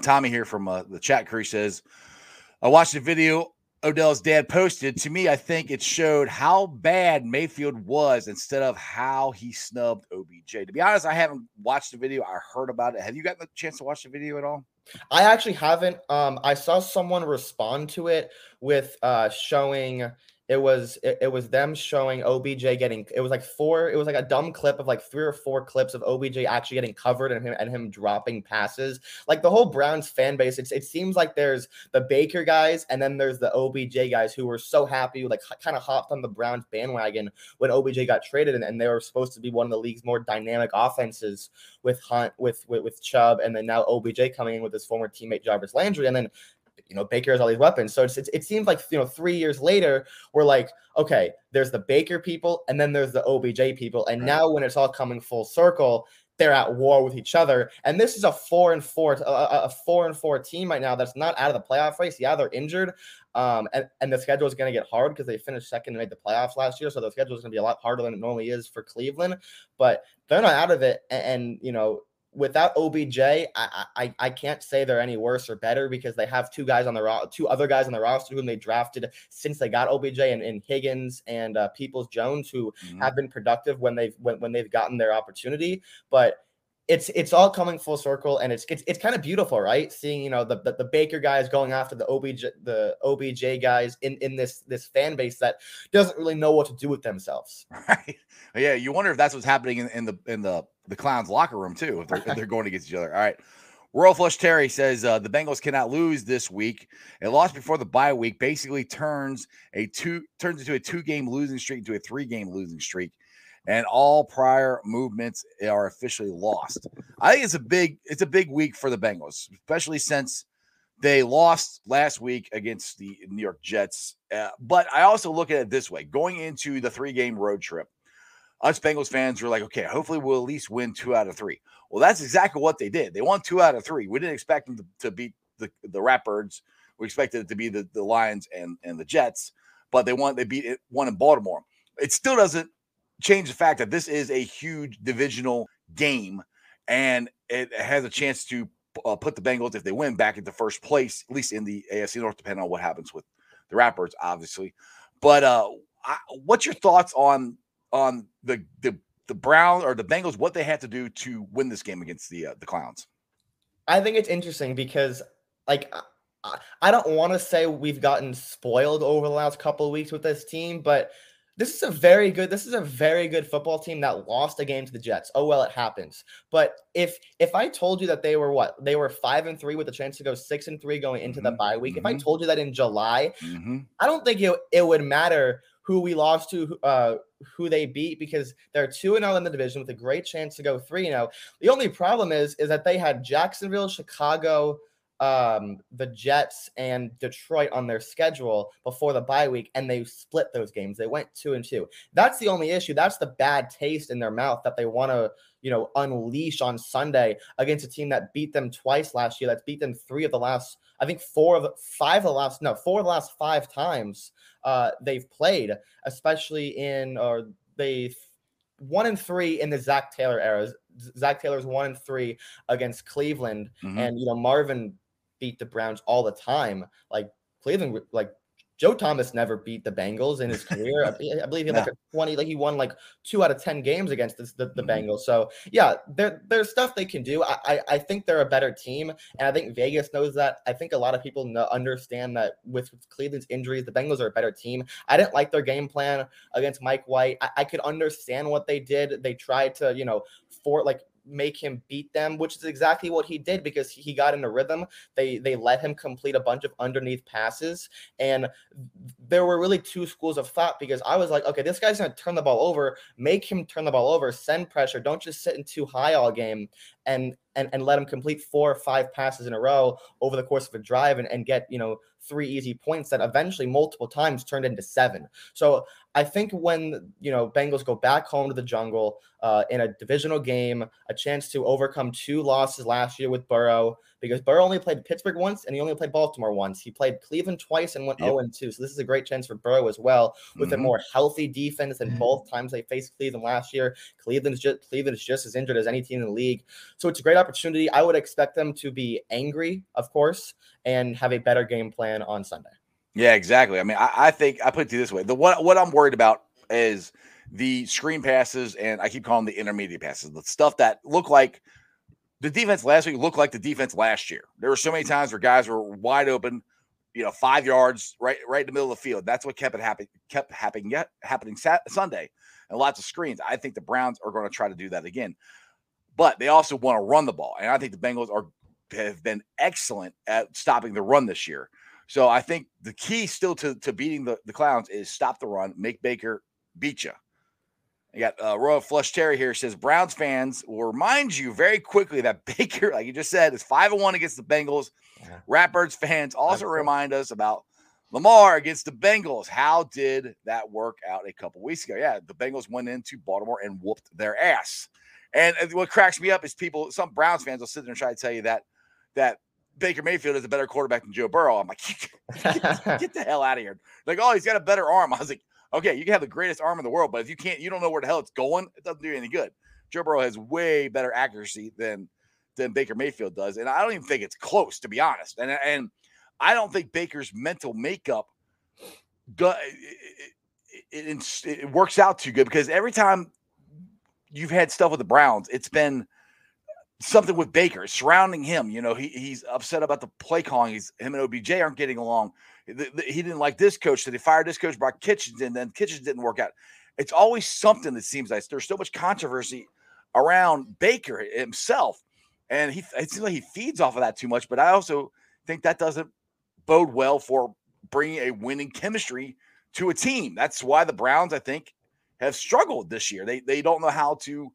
Tommy here from uh, the chat crew says, I watched the video Odell's dad posted. To me, I think it showed how bad Mayfield was instead of how he snubbed OBJ. To be honest, I haven't watched the video. I heard about it. Have you gotten a chance to watch the video at all? I actually haven't. Um, I saw someone respond to it with uh, showing it was it, it, was them showing OBJ getting it was like four it was like a dumb clip of like three or four clips of OBJ actually getting covered and him and him dropping passes. Like the whole Browns fan base it's, it seems like there's the Baker guys and then there's the OBJ guys who were so happy like kind of hopped on the Browns bandwagon when OBJ got traded and, and they were supposed to be one of the league's more dynamic offenses with Hunt with with, with Chubb and then now OBJ coming in with his former teammate Jarvis Landry. And then you know, Baker has all these weapons. So it's, it's, it seems like, you know, three years later, we're like, okay, there's the Baker people and then there's the OBJ people. And right. now when it's all coming full circle, they're at war with each other. And this is a four and four, a, a four and four team right now that's not out of the playoff race. Yeah, they're injured. Um, and, and the schedule is going to get hard because they finished second and made the playoffs last year. So the schedule is going to be a lot harder than it normally is for Cleveland, but they're not out of it. And, and you know, without OBJ, I, I I can't say they're any worse or better because they have two guys on the ro- two other guys on the roster whom they drafted since they got OBJ and, and Higgins and uh, Peoples Jones who Mhm. have been productive when they've when, when they've gotten their opportunity. But it's it's all coming full circle and it's it's, it's kind of beautiful, right? Seeing you know the, the the Baker guys going after the OBJ the OBJ guys in in this this fan base that doesn't really know what to do with themselves. Right. Yeah, you wonder if that's what's happening in, in the in the the clowns locker room too, if they're, if they're going against each other. All right. Royal Flush Terry says uh, the Bengals cannot lose this week. A loss before the bye week basically turns a two turns into a two game losing streak into a three game losing streak, and all prior movements are officially lost. I think it's a big it's a big week for the Bengals, especially since they lost last week against the New York Jets. Uh, but I also look at it this way: going into the three game road trip us Bengals fans were like, okay, hopefully we'll at least win two out of three. Well, that's exactly what they did. They won two out of three. We didn't expect them to, to beat the, the Ratbirds. We expected it to be the, the Lions and, and the Jets, but they won, they beat it one in Baltimore. It still doesn't change the fact that this is a huge divisional game and it has a chance to uh, put the Bengals, if they win, back into first place, at least in the AFC North, depending on what happens with the Ratbirds, obviously. But uh, I, what's your thoughts on on the the the Brown or the Bengals what they had to do to win this game against the uh, the Clowns. I think it's interesting because, like, I, I don't want to say we've gotten spoiled over the last couple of weeks with this team, but this is a very good. This is a very good football team that lost a game to the Jets. Oh well, it happens. But if if I told you that they were what they were five and three with a chance to go six and three going into the Mhm, bye week, if I mhm. told you that in July, Mm-hmm. I don't think it, it would matter who we lost to, uh, who they beat, because they're 2 and 0 in the division with a great chance to go 3 0. The only problem is, is that they had Jacksonville, Chicago, um, the Jets, and Detroit on their schedule before the bye week, and they split those games. They went 2 and 2. That's the only issue. That's the bad taste in their mouth that they want to, you know, unleash on Sunday against a team that beat them twice last year, that's beat them three of the last, I think four of the five of the last, no, four of the last five times uh, they've played, especially in or they one and three in the Zac Taylor era. Zac Taylor's one and three against Cleveland, Mhm. and you know Marvin beat the Browns all the time. Like Cleveland, like Joe Thomas never beat the Bengals in his career. I, I believe he had like a twenty, like he won like two out of ten games against this, the, the Mhm. Bengals. So yeah, there there's stuff they can do. I, I I think they're a better team, and I think Vegas knows that. I think a lot of people know, understand that with Cleveland's injuries, the Bengals are a better team. I didn't like their game plan against Mike White. I, I could understand what they did. They tried to, you know, for like make him beat them, which is exactly what he did because he got in a rhythm. They they let him complete a bunch of underneath passes, and there were really two schools of thought because I was like, okay, this guy's gonna turn the ball over, make him turn the ball over, send pressure, don't just sit in too high all game and and and let him complete four or five passes in a row over the course of a drive and, and get you know three easy points that eventually multiple times turned into seven. So I think when you know Bengals go back home to the jungle uh, in a divisional game, a chance to overcome two losses last year with Burrow because Burrow only played Pittsburgh once and he only played Baltimore once. He played Cleveland twice and went Yep. 0 and 2. So this is a great chance for Burrow as well with a Mhm. more healthy defense than Mhm. both times they faced Cleveland last year. Cleveland's just Cleveland's just as injured as any team in the league. So it's a great opportunity. I would expect them to be angry, of course, and have a better game plan on Sunday. Yeah, exactly. I mean, I, I think I put it this way: the what what I'm worried about is the screen passes, and I keep calling the intermediate passes, the stuff that look like the defense last week looked like the defense last year. There were so many times where guys were wide open, you know, five yards right right in the middle of the field. That's what kept it happening, kept happening, yet happening Sunday, and lots of screens. I think the Browns are going to try to do that again, but they also want to run the ball, and I think the Bengals are have been excellent at stopping the run this year. So I think the key still to, to beating the, the clowns is stop the run, make Baker beat you. You got uh, Royal Flush Terry here says Browns fans will remind you very quickly that Baker, like you just said, is five and one against the Bengals. Yeah. Ratbirds fans also Absolutely. remind us about Lamar against the Bengals. How did that work out a couple weeks ago? Yeah, the Bengals went into Baltimore and whooped their ass. And what cracks me up is people, some Browns fans will sit there and try to tell you that that Baker Mayfield is a better quarterback than Joe Burrow. I'm like, get, get the hell out of here. Like, oh, he's got a better arm. I was like, okay, you can have the greatest arm in the world, but if you can't, you don't know where the hell it's going, it doesn't do you any good. Joe Burrow has way better accuracy than than Baker Mayfield does, and I don't even think it's close, to be honest. And and I don't think Baker's mental makeup it, it, it works out too good because every time you've had stuff with the Browns, it's been something with Baker surrounding him. You know, he, he's upset about the play calling. He's him and OBJ aren't getting along. The, the, he didn't like this coach, so they fired this coach, brought Kitchens in, then Kitchens didn't work out. It's always something that seems like there's so much controversy around Baker himself, and he it seems like he feeds off of that too much. But I also think that doesn't bode well for bringing a winning chemistry to a team. That's why the Browns, I think, have struggled this year. They they don't know how to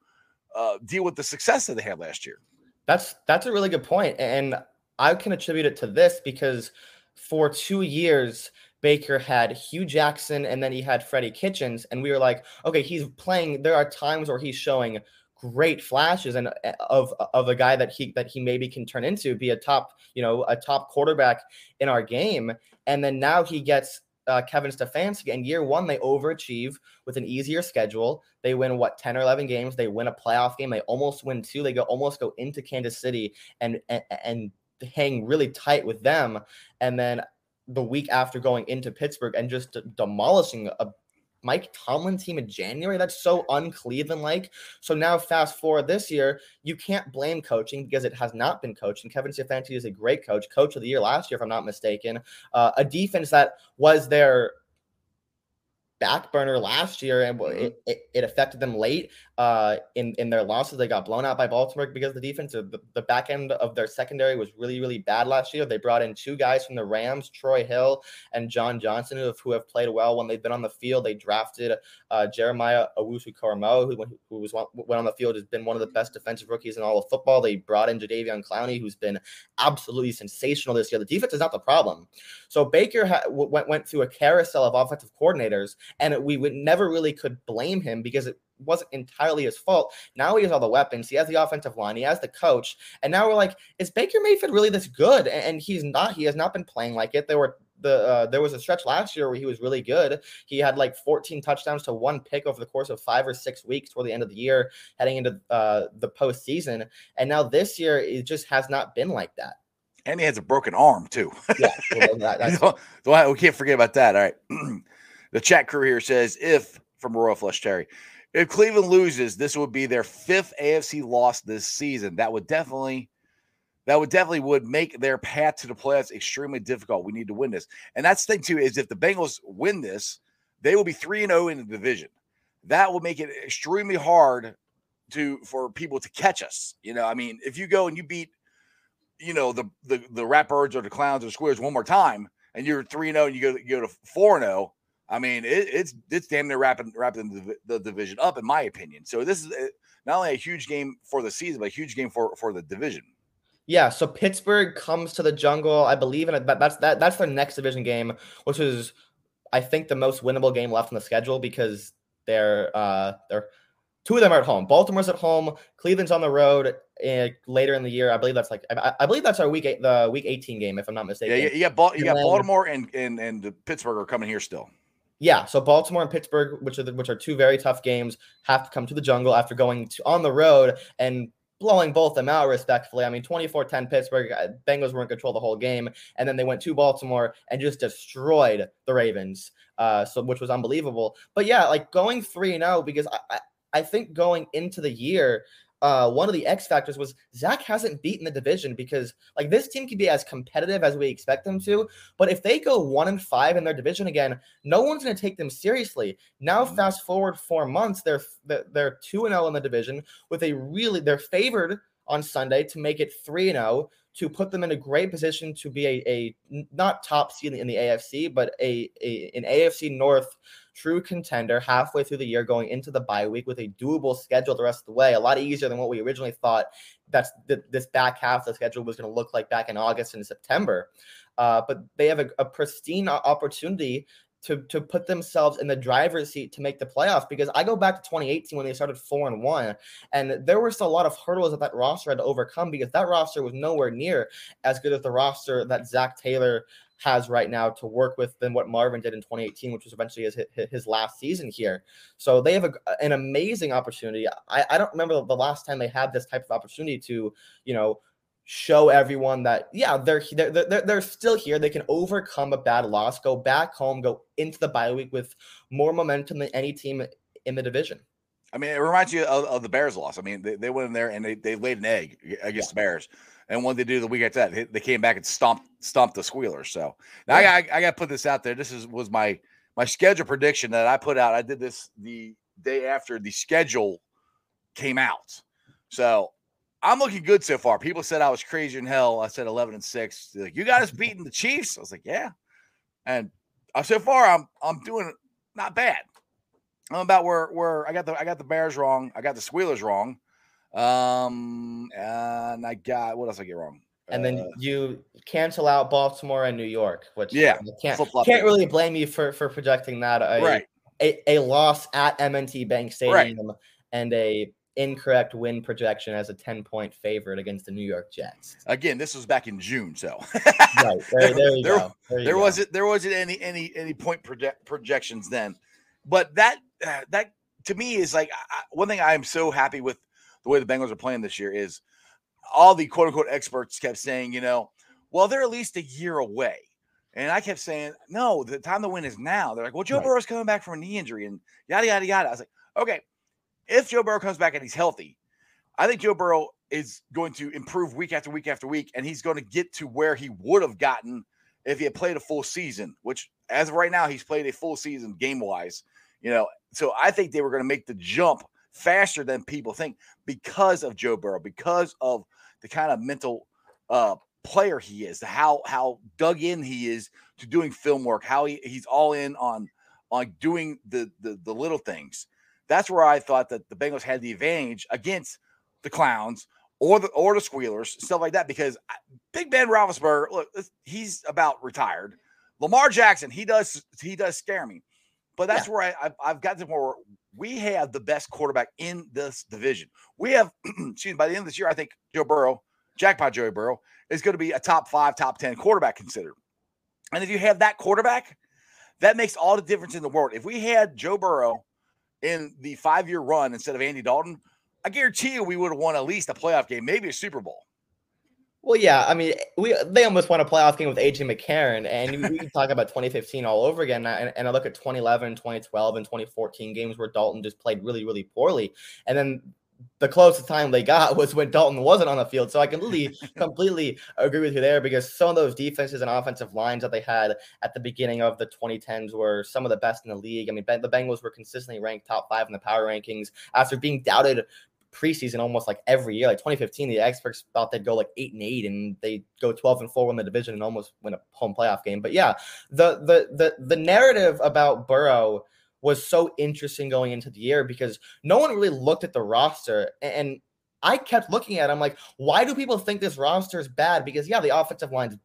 uh, deal with the success that they had last year. That's that's a really good point, and I can attribute it to this because for two years Baker had Hue Jackson and then he had Freddie Kitchens, and we were like, okay, he's playing. There are times where he's showing great flashes and uh, of of a guy that he that he maybe can turn into be a top you know a top quarterback in our game and then now he gets uh, Kevin Stefanski and year one they overachieve with an easier schedule. They win what 10 or 11 games? They win a playoff game. They almost win two. They go almost go into Kansas City and and, and hang really tight with them. And then the week after going into Pittsburgh and just demolishing a Mike Tomlin team in January. That's so un-Cleveland like. So now, fast forward this year, you can't blame coaching because it has not been coached. And Kevin Stefanski is a great coach, coach of the year last year, if I'm not mistaken. Uh, a defense that was their back burner last year, and mm-hmm. it, it, it, affected them late uh, in in their losses. They got blown out by Baltimore because the defense, the, the back end of their secondary was really really bad last year. They brought in two guys from the Rams, Troy Hill and John Johnson, who have, who have played well when they've been on the field. They drafted uh, Jeremiah Owusu-Koramoah, who, who was went on the field has been one of the best defensive rookies in all of football. They brought in Jadeveon Clowney, who's been absolutely sensational this year. The defense is not the problem. So Baker ha- went went through a carousel of offensive coordinators and we would never really could blame him because it wasn't entirely his fault. Now he has all the weapons. He has the offensive line. He has the coach. And now we're like, is Baker Mayfield really this good? And he's not. He has not been playing like it. There were the uh, there was a stretch last year where he was really good. He had like 14 touchdowns to one pick over the course of five or six weeks toward the end of the year, heading into uh, the postseason. And now this year, it just has not been like that. And he has a broken arm too. yeah, well, that, we can't forget about that. All right. The chat crew here says if from Royal Flush Terry, if Cleveland loses, this would be their fifth AFC loss this season. That would definitely that would definitely would make their path to the playoffs extremely difficult. We need to win this. And that's the thing too, is if the Bengals win this, they will be 3 and 0 in the division. That will make it extremely hard to for people to catch us. You know, I mean, if you go and you beat, you know, the the the Ratbirds or the Clowns or the Squares one more time, and you're 3 0 and you go, you go to 4 0, I mean, it, it's it's damn near wrapping wrapping the, the, division up, in my opinion. So this is eh, not only a huge game for the season, but a huge game for for the division. Yeah, so Pittsburgh comes to the jungle. I believe it. That's that. That's their next division game, which is, I think, the most winnable game left on the schedule because they're uh they're two of them are at home. Baltimore's at home. Cleveland's on the road uh, later in the year. I believe that's like I, I, believe that's our week eight, the week eighteen game, if I'm not mistaken. Yeah, you, got, you got Baltimore and and and Pittsburgh are coming here still. Yeah, so Baltimore and Pittsburgh, which are the, which are two very tough games, have to come to the jungle after going to, on the road and blowing both them out respectfully. I mean, 24-10 Pittsburgh, uh, Bengals were in control the whole game, and then they went to Baltimore and just destroyed the Ravens, uh, so which was unbelievable. But yeah, like going 3-0 because I, I, I think going into the year, uh, one of the X factors was Zac hasn't beaten the division because like this team can be as competitive as we expect them to, but if they go one and five in their division again, no one's going to take them seriously. Now, mm-hmm. fast forward four months, they're they're two and zero oh in the division with a really they're favored on Sunday to make it three and zero oh to put them in a great position to be a, a not top seed in the AFC, but a, a an AFC North true contender halfway through the year going into the bye week with a doable schedule the rest of the way. A lot easier than what we originally thought that's th- this back half the schedule was going to look like back in August and September. Uh, but they have a, a pristine opportunity to to put themselves in the driver's seat to make the playoffs because I go back to 2018 when they started four and one, and there were still a lot of hurdles that that roster had to overcome because that roster was nowhere near as good as the roster that Zac Taylor has right now to work with than what Marvin did in 2018, which was eventually his his last season here. So they have a, an amazing opportunity. I, I don't remember the last time they had this type of opportunity to, you know, show everyone that yeah they're they're they're, they're still here. They can overcome a bad loss, go back home, go into the bye week with more momentum than any team in the division. I mean, it reminds you of, of the Bears loss. I mean, they, they went in there and they, they laid an egg against yeah. the Bears. And what they do the week after that, they, came back and stomped stomped the Squealers. So now yeah. I, I, I got to put this out there. This is was my my schedule prediction that I put out. I did this the day after the schedule came out. So I'm looking good so far. People said I was crazy in hell. I said 11 and six. Like, you got us beating the Chiefs. I was like, yeah. And uh, so far, I'm I'm doing not bad. I'm about where where I got the I got the Bears wrong. I got the Squealers wrong. Um, and I got what else I get wrong? And then uh, you cancel out Baltimore and New York, which yeah, can't can't really blame you for for projecting that a, right. a, a loss at M&T Bank Stadium right. and a incorrect win projection as a 10 point favorite against the New York Jets. Again, this was back in June, so right there, there there. There, there wasn't there wasn't any any any point project, projections then, but that uh, that to me is like I, one thing I am so happy with the way the Bengals are playing this year is all the quote unquote experts kept saying, you know, well, they're at least a year away. And I kept saying, no, the time to win is now. They're like, well, Joe right. Burrow's coming back from a knee injury and yada, yada, yada. I was like, okay, if Joe Burrow comes back and he's healthy, I think Joe Burrow is going to improve week after week after week, and he's going to get to where he would have gotten if he had played a full season, which as of right now, he's played a full season game wise. You know, so I think they were going to make the jump faster than people think because of Joe Burrow, because of the kind of mental uh, player he is, how how dug in he is to doing film work, how he, he's all in on on doing the, the the little things. That's where I thought that the Bengals had the advantage against the clowns or the or the squealers, stuff like that. Because Big Ben Roethlisberger, look, he's about retired. Lamar Jackson, he does he does scare me, but that's yeah. where I, I've got to where we have the best quarterback in this division. We have, excuse me, by the end of this year, I think Joe Burrow, jackpot Joey Burrow, is going to be a top five, top 10 quarterback considered. And if you have that quarterback, that makes all the difference in the world. If we had Joe Burrow in the five year run instead of Andy Dalton, I guarantee you we would have won at least a playoff game, maybe a Super Bowl. Well, yeah, I mean, we they almost won a playoff game with AJ McCarron, and we can talk about 2015 all over again. And, and, I look at 2011, 2012, and 2014 games where Dalton just played really, really poorly, and then the closest time they got was when Dalton wasn't on the field. So I completely, completely agree with you there because some of those defenses and offensive lines that they had at the beginning of the 2010s were some of the best in the league. I mean, the Bengals were consistently ranked top five in the power rankings after being doubted preseason almost like every year. Like 2015, the experts thought they'd go like eight and eight, and they go 12 and four, win the division, and almost win a home playoff game. But yeah, the the the the narrative about Burrow was so interesting going into the year because no one really looked at the roster and. I kept looking at. It, I'm like, why do people think this roster is bad? Because yeah, the offensive line's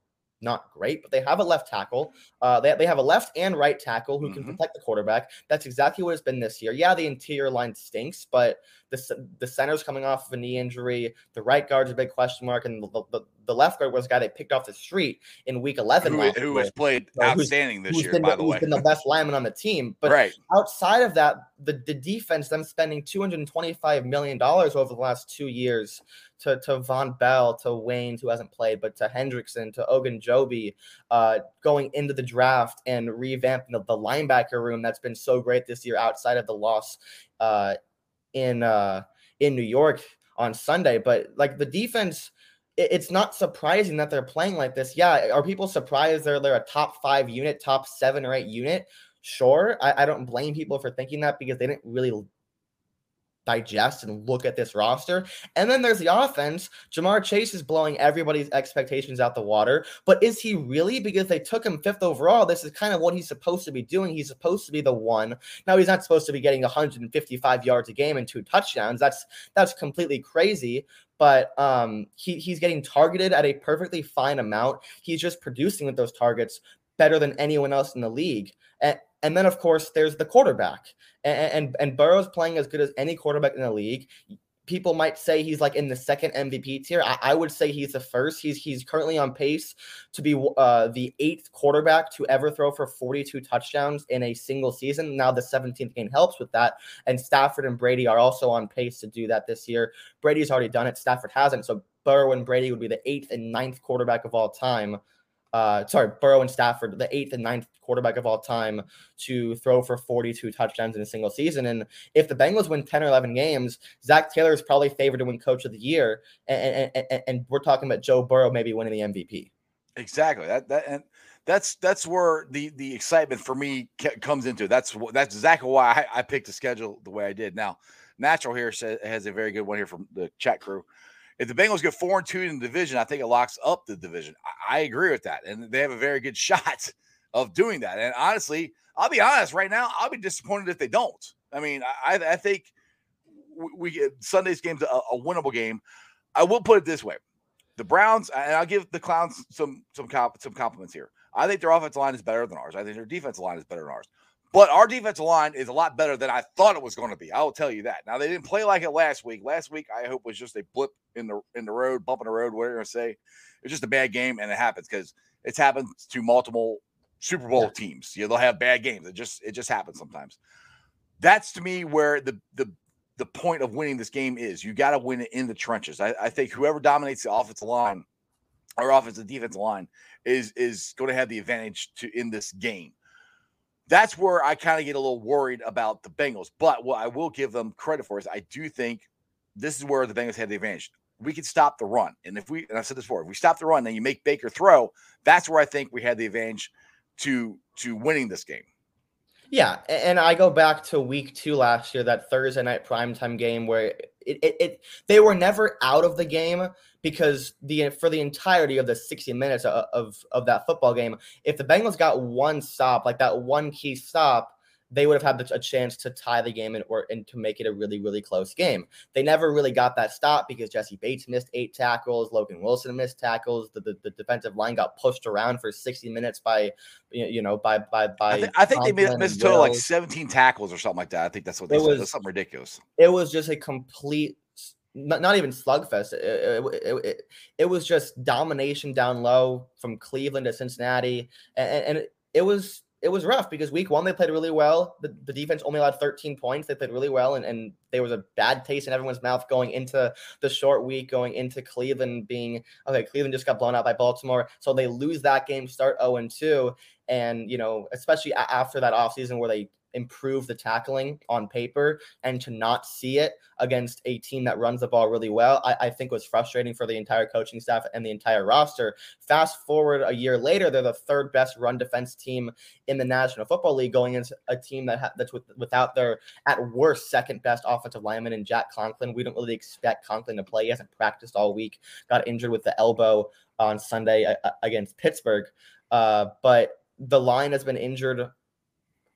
not great, but they have a left tackle. Uh, they, they have a left and right tackle who can mm-hmm. protect the quarterback. That's exactly what it's been this year. Yeah, the interior line stinks, but the, the center's coming off of a knee injury. The right guard's a big question mark, and the, the, the left guard was a guy they picked off the street in week 11. Who, who has played so outstanding this year, by the, the way. been the best lineman on the team. But right. outside of that, the, the defense, them spending $225 million over the last two years to, to Vonn Bell, to Wayne, who hasn't played, but to Hendrickson, to Ogunjobi, uh, going into the draft and revamping the, the linebacker room that's been so great this year outside of the loss uh, in uh, in New York on Sunday. But like the defense, it's not surprising that they're playing like this. Yeah, are people surprised they're they're a top five unit, top seven or eight unit? Sure, I, I don't blame people for thinking that because they didn't really digest and look at this roster. And then there's the offense. Ja'Marr Chase is blowing everybody's expectations out the water. But is he really? Because they took him fifth overall. This is kind of what he's supposed to be doing. He's supposed to be the one. Now he's not supposed to be getting 155 yards a game and two touchdowns. That's that's completely crazy. But um, he, he's getting targeted at a perfectly fine amount. He's just producing with those targets better than anyone else in the league. And, then, of course, there's the quarterback. And, and, and Burrow's playing as good as any quarterback in the league. people might say he's like in the second MVP tier. I, I would say he's the first. He's he's currently on pace to be uh, the eighth quarterback to ever throw for 42 touchdowns in a single season. Now the 17th game helps with that, and Stafford and Brady are also on pace to do that this year. Brady's already done it. Stafford hasn't. So Burrow and Brady would be the eighth and ninth quarterback of all time uh, sorry, Burrow and Stafford, the eighth and ninth quarterback of all time to throw for 42 touchdowns in a single season. And if the Bengals win 10 or 11 games, Zac Taylor is probably favored to win coach of the year. And, and, and, and we're talking about Joe Burrow maybe winning the MVP. Exactly. That, that, and that's, that's where the, the excitement for me comes into. That's that's exactly why I, I picked the schedule the way I did. Now, Natural here says, has a very good one here from the chat crew if the Bengals get four and two in the division, I think it locks up the division. I, I agree with that, and they have a very good shot of doing that. And honestly, I'll be honest right now, I'll be disappointed if they don't. I mean, I, I think we, Sunday's game's a, a winnable game. I will put it this way: the Browns, and I'll give the Clowns some some comp, some compliments here. I think their offensive line is better than ours. I think their defensive line is better than ours. But our defensive line is a lot better than I thought it was going to be. I will tell you that. Now they didn't play like it last week. Last week, I hope was just a blip in the in the road, bump in the road, whatever you say. It's just a bad game, and it happens because it's happened to multiple Super Bowl yeah. teams. You know, they'll have bad games. It just it just happens sometimes. That's to me where the the the point of winning this game is. You got to win it in the trenches. I, I think whoever dominates the offensive line or offensive defensive line is is going to have the advantage to in this game that's where I kind of get a little worried about the Bengals. But what I will give them credit for is I do think this is where the Bengals had the advantage. We could stop the run. And if we, and I've said this before, if we stop the run, then you make Baker throw, that's where I think we had the advantage to to winning this game. Yeah, and I go back to week two last year, that Thursday night primetime game where it, it, it they were never out of the game because the for the entirety of the 60 minutes of, of, of that football game, if the Bengals got one stop, like that one key stop, they would have had a chance to tie the game and or and to make it a really really close game. They never really got that stop because Jessie Bates missed eight tackles, Logan Wilson missed tackles. The, the, the defensive line got pushed around for 60 minutes by you know by by by. I, th- I think they missed a total like 17 tackles or something like that. I think that's what they it said. Was, that's something ridiculous. It was just a complete not, not even slugfest. It, it, it, it, was just domination down low from Cleveland to Cincinnati, and, and it was it was rough because week one they played really well. The, the defense only allowed 13 points. They played really well, and, and there was a bad taste in everyone's mouth going into the short week, going into Cleveland being okay. Cleveland just got blown out by Baltimore, so they lose that game, start 0 and 2, and you know, especially after that offseason where they improve the tackling on paper and to not see it against a team that runs the ball really well, I, I, think was frustrating for the entire coaching staff and the entire roster. Fast forward a year later, they're the third best run defense team in the National Football League, going into a team that ha- that's with, without their at worst second best offensive lineman in Jack Conklin. We don't really expect Conklin to play. He hasn't practiced all week. Got injured with the elbow on Sunday uh, against Pittsburgh, uh, but the line has been injured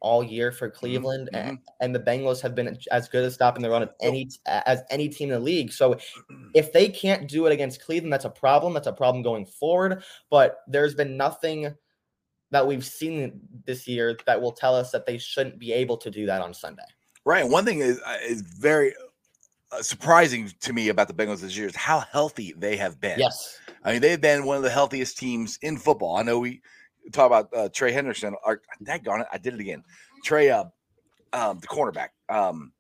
all year for Cleveland, mm-hmm. and, and, the Bengals have been as good at stopping the run as any as any team in the league. So, if they can't do it against Cleveland, that's a problem. That's a problem going forward. But there's been nothing that we've seen this year that will tell us that they shouldn't be able to do that on Sunday. Right. One thing is uh, is very uh, surprising to me about the Bengals this year is how healthy they have been. Yes. I mean, they've been one of the healthiest teams in football. I know we talk about uh, Trey Hendrickson. Or that gone it, I did it again. Trey, uh, um, the cornerback, um.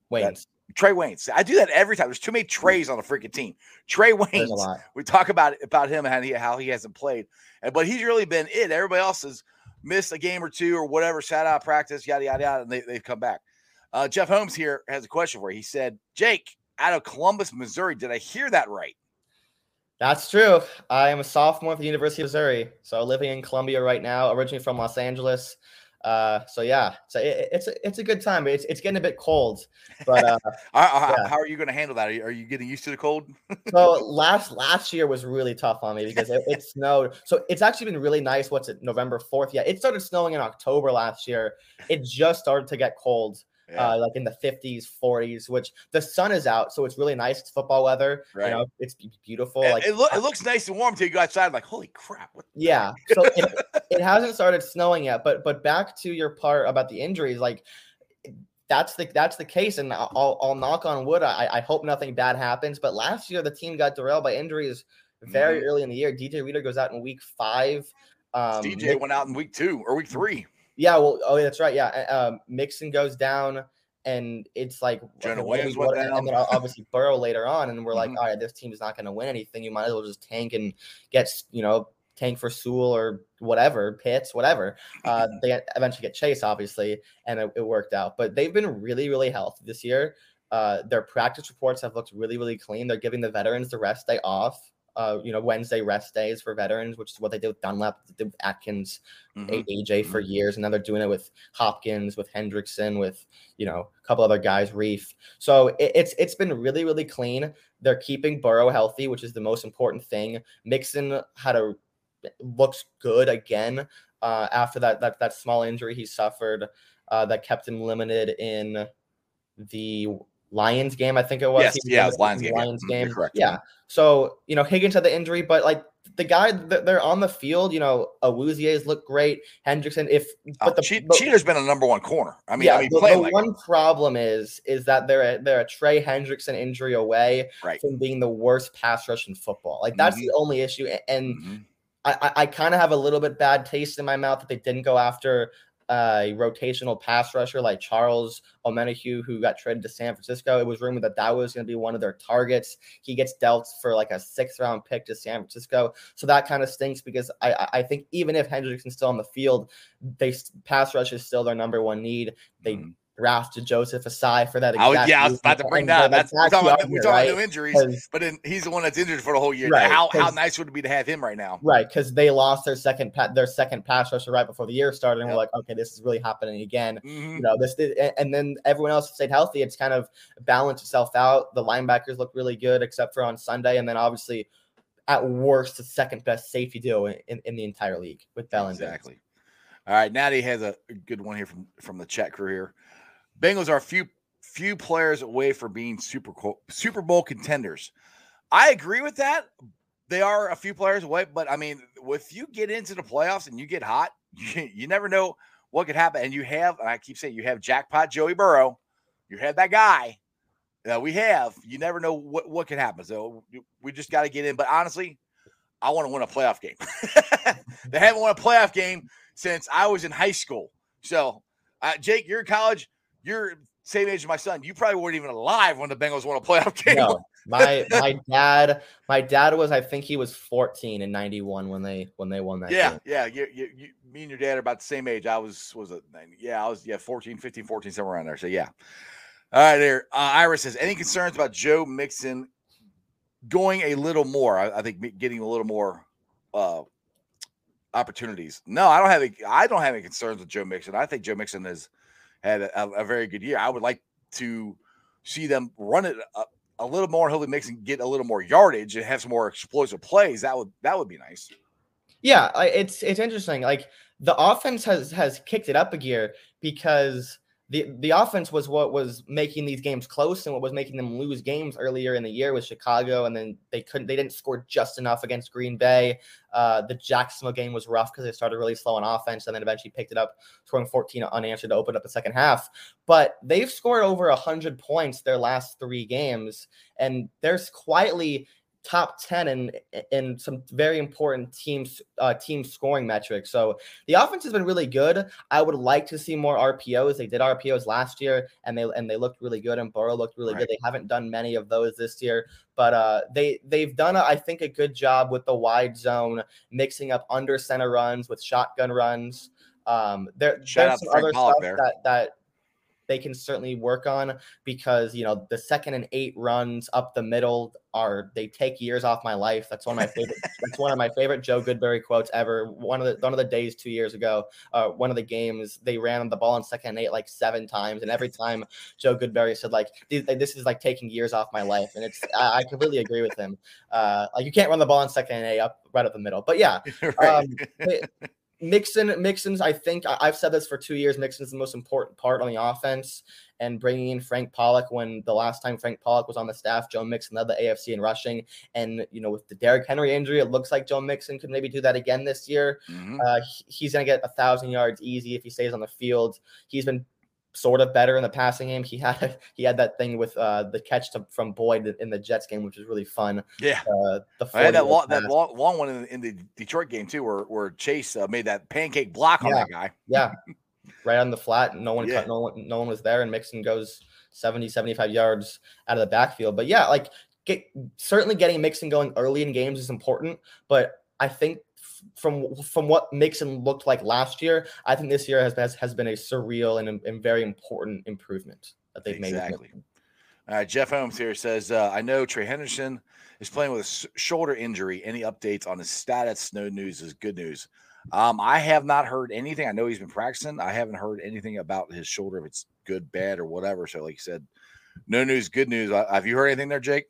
Trae Waynes. I do that every time. There's too many Treys on the freaking team. Trae Waynes. We talk about about him and how he hasn't played, and but he's really been it. Everybody else has missed a game or two or whatever, sat out practice, yada yada yada, and they, they've come back. Uh, Jeff Holmes here has a question for you. He said, "Jake, out of Columbus, Missouri, did I hear that right?" That's true. I am a sophomore at the University of Missouri, so living in Columbia right now. Originally from Los Angeles. Uh, so yeah, so it, it's a, it's a good time. It's it's getting a bit cold, but uh, how, yeah. how, are you going to handle that? Are you, are you, getting used to the cold? so last last year was really tough on me because it, it snowed. So it's actually been really nice. What's it? November fourth. Yeah, it started snowing in October last year. It just started to get cold yeah. uh, like in the 50s, 40s, which the sun is out, so it's really nice. It's football weather. Right. You know, it's beautiful. Like it, lo- it looks nice and warm till you go outside. Like, holy crap! yeah. So it, it hasn't started snowing yet, but but back to your part about the injuries, like that's the that's the case, and I'll, I'll knock on wood. I, I hope nothing bad happens. But last year the team got derailed by injuries very early in the year. DJ Reader goes out in week five. Um, DJ went out in week two or week three. Yeah, well, oh, yeah, that's right. Yeah, um, Mixon goes down, and it's like okay, what Williams we- went what- and- down. and then obviously Burrow later on, and we're like, Mhm. all right, this team is not going to win anything. You might as well just tank and get you know tank for Sewell or whatever Pitts, whatever. Uh, they eventually get Chase, obviously, and it, it worked out. But they've been really, really healthy this year. Uh, their practice reports have looked really, really clean. They're giving the veterans the rest day off. Uh, you know, Wednesday rest days for veterans, which is what they did with Dunlap, they did with Atkins, Mhm. A- AJ for years, and now they're doing it with Hopkins, with Hendrickson, with you know a couple other guys, Reef. So it, it's it's been really really clean. They're keeping Burrow healthy, which is the most important thing. Mixon had a looks good again uh, after that that that small injury he suffered uh, that kept him limited in the Lions game. I think it was. Yes, He yeah, was Lions game, yeah. Lions Mhm, game. correct. Yeah. So you know Higgins had the injury, but like the guy that they're on the field, you know, Awuzie's look great. Hendrickson, if Uh, but the, but- Cheater's been a number one corner. I mean, yeah, I mean, the, the like one problem is is that they're a, they're a Trey Hendrickson injury away right. from being the worst pass rush in football. Like that's Mhm. the only issue, and Mhm. I, I, I kind of have a little bit bad taste in my mouth that they didn't go after a rotational pass rusher like Charles Omenihu, who got traded to San Francisco. It was rumored that that was going to be one of their targets. He gets dealt for like a sixth round pick to San Francisco, so that kind of stinks because I I- think even if Hendrickson's still on the field, they pass rush is still their number one need. They mm-hmm. Mhm. drafted Joseph Ossai for that. I was, exact yeah, I was about to bring that. that's we're talking about, we're talking about new injuries, but then he's the one that's injured for the whole year. Right, How how nice would it be to have him right now? Right, because they lost their second pa- their second pass rusher right before the year started, and Yep. we're like, okay, this is really happening again. Mhm. You know, this, and then everyone else stayed healthy. It's kind of balanced itself out. The linebackers look really good, except for on Sunday, and then obviously, at worst, the second best safety duo in, in, in the entire league with Bell and. Exactly. All right, Natty has a a good one here from from the chat crew here. Bengals are a few few players away from being Super Super Bowl contenders. I agree with that. They are a few players away, but I mean, if you get into the playoffs and you get hot, you, you never know what could happen. And you have, and I keep saying, you have jackpot Joey Burrow, you have that guy that we have. You never know what what could happen. So we just got to get in. But honestly, I want to win a playoff game. they haven't won a playoff game since I was in high school. So, uh, Jake, you're in college. You're same age as my son. You probably weren't even alive when the Bengals won a playoff game. No, my my dad, my dad was, I think he was 14 in 91 when they when they won that yeah, game. yeah. You, you, you, me and your dad are about the same age. I was, was a Yeah, I was, yeah, 14, 15, 14, somewhere around there. So, yeah. All right, there. Uh, Iris says, any concerns about Joe Mixon going a little more? I, I think getting a little more uh, opportunities. No, I don't have any, I don't have any concerns with Joe Mixon. I think Joe Mixon has had a, a very good year. I would like to see them run it a, a little more. Hopefully, Mixon get a little more yardage and have some more explosive plays. That would that would be nice. Yeah, it's it's interesting. Like the offense has has kicked it up a gear because the the offense was what was making these games close and what was making them lose games earlier in the year with Chicago, and then they couldn't they didn't score just enough against Green Bay. Uh, the Jacksonville game was rough because they started really slow on offense and then eventually picked it up, scoring 14 unanswered to open up the second half. But they've scored over hundred points their last three games, and there's quietly top 10 in in some very important teams uh team scoring metrics. So the offense has been really good. I would like to see more RPOs. They did RPOs last year and they and they looked really good and Burrow looked really Right. good. They haven't done many of those this year, but uh they they've done a, I think a good job with the wide zone mixing up under center runs with shotgun runs. Um there there's some Frank other Pollack stuff there. that that they can certainly work on because you know the second and eight runs up the middle are they take years off my life. That's one of my favorite. that's one of my favorite Joe Goodberry quotes ever. One of the one of the days two years ago, uh, one of the games they ran the ball in second and eight like seven times, and every time Joe Goodberry said like this is like taking years off my life, and it's I, I completely agree with him. Uh, like you can't run the ball in second and eight up right up the middle, but yeah, um, Mixon, Mixon's. I think I- I've said this for two years. Mixon's the most important part on the offense, and bringing in Frank Pollack when the last time Frank Pollack was on the staff, Joe Mixon led the AFC in rushing, and you know with the Derrick Henry injury, it looks like Joe Mixon could maybe do that again this year. Mhm. Uh, he's gonna get a thousand yards easy if he stays on the field. He's been sort of better in the passing game. He had he had that thing with uh, the catch to, from Boyd in the Jets game, which was really fun. Yeah, Uh, the I had that 40 long, that long, long one in, in the Detroit game too, where where Chase uh, made that pancake block on that guy. Yeah. right on the flat. No one Yeah. cut, no one, no one was there. And Mixon goes 70, 75 yards out of the backfield. But yeah, like get certainly getting Mixon going early in games is important. But I think from from what Mixon looked like last year, I think this year has has, has been a surreal and, and very important improvement that they've made. Exactly. All right, Jeff Holmes here says, uh, I know Trey Hendrickson is playing with a shoulder injury. Any updates on his status? No news is good news. Um, I have not heard anything. I know he's been practicing. I haven't heard anything about his shoulder, if it's good, bad, or whatever. So, like you said, no news, good news. Uh, have you heard anything there, Jake?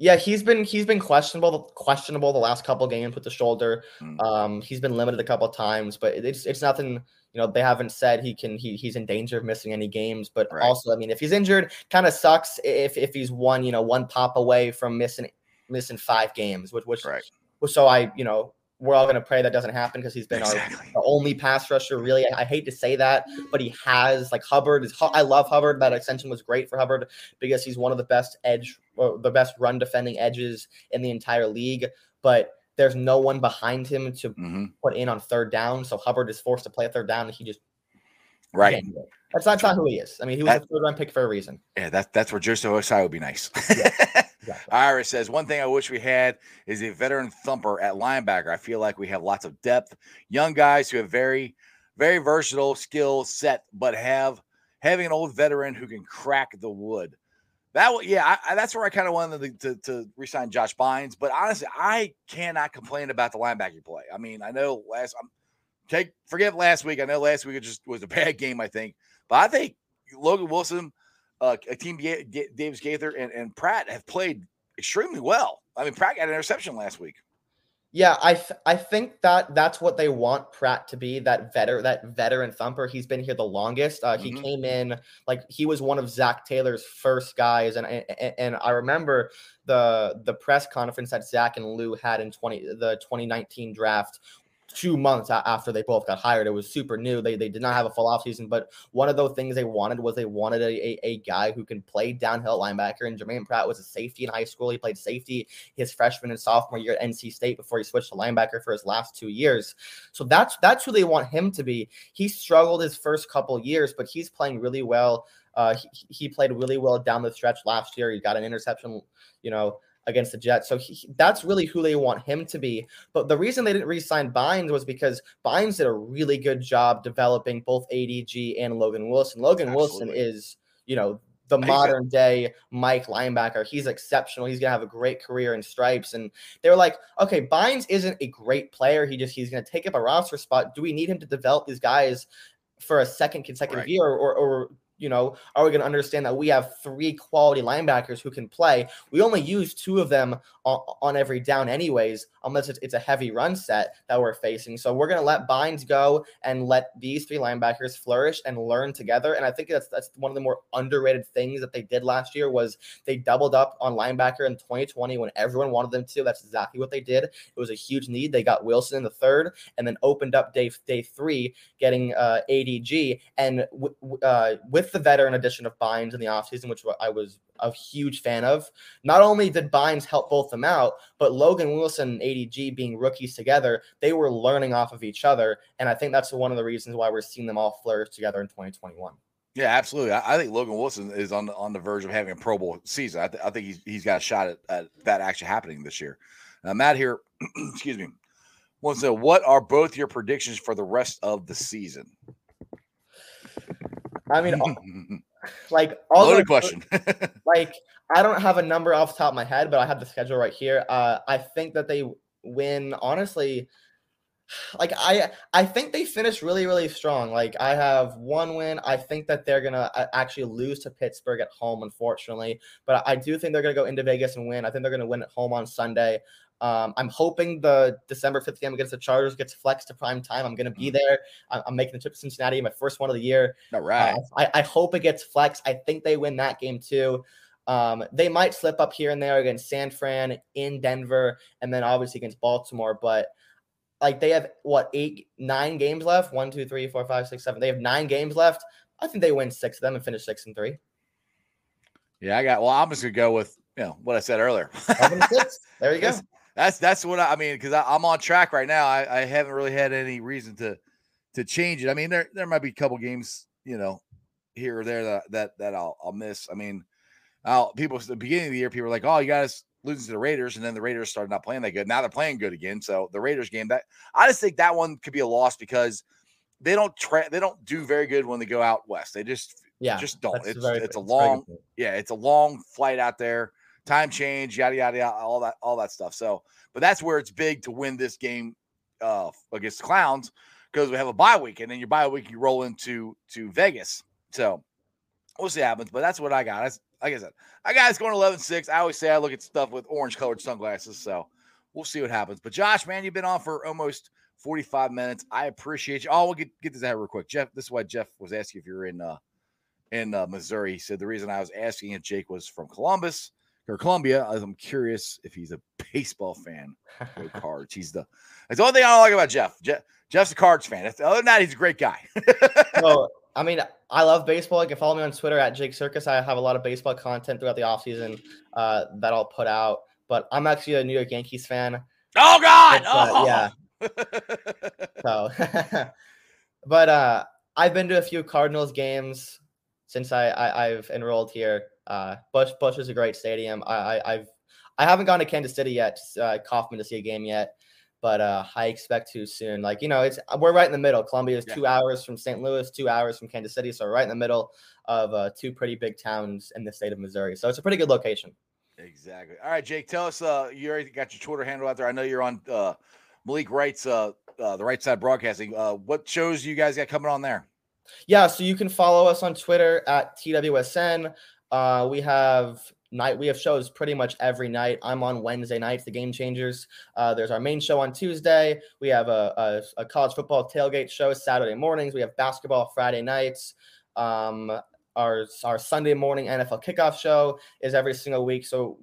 Yeah, he's been he's been questionable questionable the last couple games with the shoulder. Mm. Um, he's been limited a couple of times, but it's it's nothing. You know, they haven't said he can he he's in danger of missing any games. But Right. also, I mean, if he's injured, kind of sucks if if he's one you know one pop away from missing missing five games, which which, Right. so I you know we're all gonna pray that doesn't happen because he's been our Exactly. the only pass rusher. Really, I, I hate to say that, but he has like Hubbard is. I love Hubbard. That extension was great for Hubbard because he's one of the best edge, the best run defending edges in the entire league. But there's no one behind him to hmm put in on third down, so Hubbard is forced to play a third down, and he just Right. can't do it. That's not, that's not who he is. I mean, he was That- a third round pick for a reason. Yeah, that's that's where Joseph Ossai would be nice. exactly. Iris says one thing I wish we had is a veteran thumper at linebacker. I feel like we have lots of depth, young guys who have very, very versatile skill set, but have having an old veteran who can crack the wood. That yeah, I, that's where I kind of wanted to, to, to resign Josh Bynes. But honestly, I cannot complain about the linebacking play. I mean, I know last I'm take forget last week. I know last week it just was a bad game, I think. But I think Logan Wilson, uh, Team Davis Gaither, and, and Pratt have played extremely well. I mean, Pratt got an interception last week. Yeah, I th- I think that that's what they want Pratt to be that veteran that veteran thumper. He's been here the longest. Uh, he Mhm. came in like he was one of Zac Taylor's first guys, and and, and I remember the the press conference that Zac and Lou had in twenty the 2019 draft. Two months after they both got hired, it was super new. They, they did not have a full offseason, but one of those things they wanted was they wanted a, a, a guy who can play downhill linebacker. And Germaine Pratt was a safety in high school. He played safety his freshman and sophomore year at NC State before he switched to linebacker for his last two years. So that's that's who they want him to be. He struggled his first couple years, but he's playing really well. Uh, he, he played really well down the stretch last year. He got an interception, you know, against the Jets. So he, that's really who they want him to be. But the reason they didn't re-sign Bynes was because Bynes did a really good job developing both ADG and Logan Wilson. Logan Wilson is, you know, the modern day Mike linebacker. He's exceptional. He's gonna have a great career in stripes. And they were like, okay, Bynes isn't a great player. He just he's gonna take up a roster spot. Do we need him to develop these guys for a second consecutive Right. year, or, or you know, are we going to understand that we have three quality linebackers who can play? We only use two of them on, on every down, anyways, unless it's, it's a heavy run set that we're facing. So we're going to let Bynes go and let these three linebackers flourish and learn together. And I think that's that's one of the more underrated things that they did last year was they doubled up on linebacker in 2020 when everyone wanted them to. That's exactly what they did. It was a huge need. They got Wilson in the third and then opened up day day three, getting uh, ADG and w- w- uh, with the veteran addition of Bynes in the offseason, which I was a huge fan of. Not only did Bynes help both them out, but Logan Wilson and ADG being rookies together, they were learning off of each other. And I think that's one of the reasons why we're seeing them all flourish together in 2021. Yeah, absolutely. I, I think Logan Wilson is on the, on the verge of having a Pro Bowl season. I, th- I think he's he's got a shot at, at that actually happening this year. Uh, Matt here, excuse me, wants to know what are both your predictions for the rest of the season? I mean, all- like all Loaded the- question. like I don't have a number off the top of my head, but I have the schedule right here. Uh, I think that they win. Honestly, like I I think they finish really really strong. Like I have one win. I think that they're gonna uh, actually lose to Pittsburgh at home, unfortunately. But I do think they're gonna go into Vegas and win. I think they're gonna win at home on Sunday. Um, I'm hoping the December 5th game against the Chargers gets flexed to prime time. I'm gonna be there. I'm, I'm making the trip to Cincinnati, my first one of the year. All right. Uh, I, I hope it gets flexed. I think they win that game too. Um, they might slip up here and there against San Fran in Denver, and then obviously against Baltimore. But like they have what eight, nine games left? One, two, three, four, five, six, seven. They have nine games left. I think they win six of them and finish six and three. Yeah, I got. Well, I'm just gonna go with you know what I said earlier. Seven six. There you go. That's that's, what I, I mean because I'm on track right now. I, I haven't really had any reason to to change it. I mean, there there might be a couple games, you know, here or there that that, that I'll I'll miss. I mean, I'll, people at the beginning of the year, people were like, "Oh, you guys losing to the Raiders," and then the Raiders started not playing that good. Now they're playing good again. So the Raiders game, that I just think that one could be a loss because they don't tra- they don't do very good when they go out west. They just Yeah. just don't. It's it's a long yeah, it's a long flight out there, time change, yada yada yada, all that all that stuff. So, but that's where it's big to win this game uh against Clowns because we have a bye week, and then your bye week you roll into to Vegas. So we'll see what happens. But that's what I got. That's, like I said, I got it's going 11-6. I always say I look at stuff with orange colored sunglasses. So we'll see what happens. But Josh, man, you've been on for almost 45 minutes. I appreciate you. Oh, we'll get, get this out real quick. Jeff, this is why Jeff was asking if you're in uh in uh, Missouri. He said the reason I was asking if Jake was from Columbus or Columbia, I'm curious if he's a baseball fan. Go Cards. He's the that's the only thing I don't like about Jeff. Jeff Jeff's a Cards fan. Other than that, he's a great guy. so I mean, I love baseball. You can follow me on Twitter at Jake Circus. I have a lot of baseball content throughout the offseason uh, that I'll put out. But I'm actually a New York Yankees fan. oh God! Uh, Oh yeah. So, but uh, I've been to a few Cardinals games since I, I I've enrolled here. Uh, Busch Busch is a great stadium. I, I I've I haven't gone to Kansas City yet, uh, Kauffman to see a game yet, but uh, I expect to soon. Like you know, it's we're right in the middle. Columbia is Yeah. two hours from St. Louis, two hours from Kansas City, so right in the middle of uh, two pretty big towns in the state of Missouri. So it's a pretty good location. Exactly. All right, Jake, tell us. Uh, you already got your Twitter handle out there. I know you're on uh, Malik Wright's uh, uh, the Right Side Broadcasting. Uh, what shows you guys got coming on there? Yeah, so you can follow us on Twitter at TWSN. Uh, we have night we have shows pretty much every night. I'm on Wednesday nights, the Game Changers. Uh, there's our main show on Tuesday. We have a, a, a college football tailgate show Saturday mornings. We have basketball Friday nights. Um, our our Sunday morning NFL kickoff show is every single week. So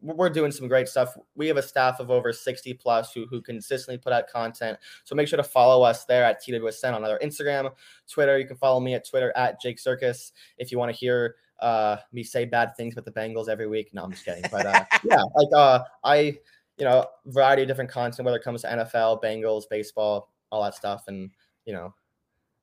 we're doing some great stuff. We have a staff of over 60 plus who, who consistently put out content. So make sure to follow us there at TWSN on our Instagram, Twitter. You can follow me at Twitter at Jake Circus if you want to hear uh, me say bad things about the Bengals every week. No, I'm just kidding. But uh, yeah, like uh, I, you know, variety of different content, whether it comes to NFL, Bengals, baseball, all that stuff, and you know,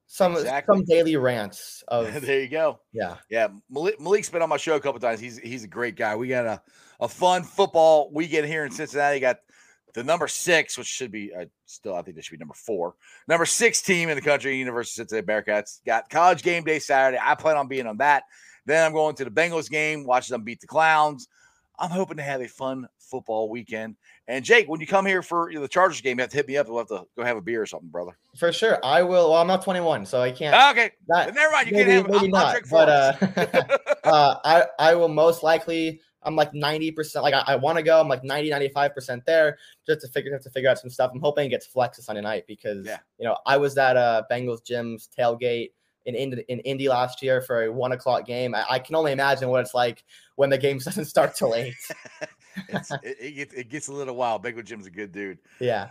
some Exactly. some daily rants of there you go. yeah. Yeah, Malik, Malik's been on my show a couple times. He's he's a great guy. We got a, a fun football weekend here in Cincinnati. Got the number six, which should be uh, still, I think this should be number four. Number six team in the country, University of Cincinnati Bearcats. Got college game day Saturday. I plan on being on that. Then I'm going to the Bengals game, watching them beat the Clowns. I'm hoping to have a fun football weekend. And Jake, when you come here for the Chargers game, you have to hit me up. We'll have to go have a beer or something, brother. For sure, I will. Well, I'm not 21, so I can't. Okay, that, never mind. You maybe, can't have. maybe I'll, not. but uh, uh, I I will most likely. I'm like 90 percent. Like I, I want to go. I'm like 90, 95 percent there. Just to figure have to figure out some stuff. I'm hoping it gets flexed Sunday night because Yeah. you know I was at uh Bengals Jim's tailgate in Indy, in Indy last year for a one o'clock game. I, I can only imagine what it's like when the game doesn't start till eight. it, it, gets, it gets a little wild. Big Jim's a good dude. yeah,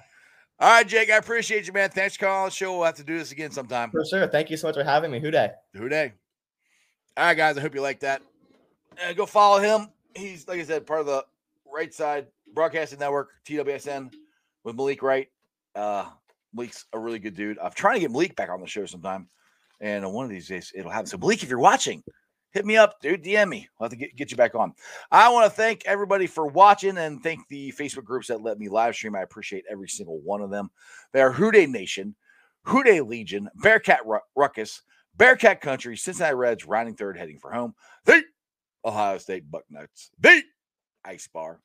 All right, Jake, I appreciate you, man. Thanks for calling on the show. We'll have to do this again sometime. for sure. Thank you so much for having me. Who Dey? Who Dey? All right, guys. I hope you like that. Uh, go follow him. He's like I said, part of the Right Side Broadcasting Network, TWSN, with Malik Wright. Uh, Malik's a really good dude. I'm trying to get Malik back on the show sometime, and one of these days it'll happen. So, Malik, if you're watching, hit me up, dude. DM me. I'll have to get, get you back on. I want to thank everybody for watching and thank the Facebook groups that let me live stream. I appreciate every single one of them. They are Who Dey Nation, Who Dey Legion, Bearcat Ruckus, Bearcat Country, Cincinnati Reds, rounding third, heading for home. The Ohio State Bucknuts, the Ice Bar.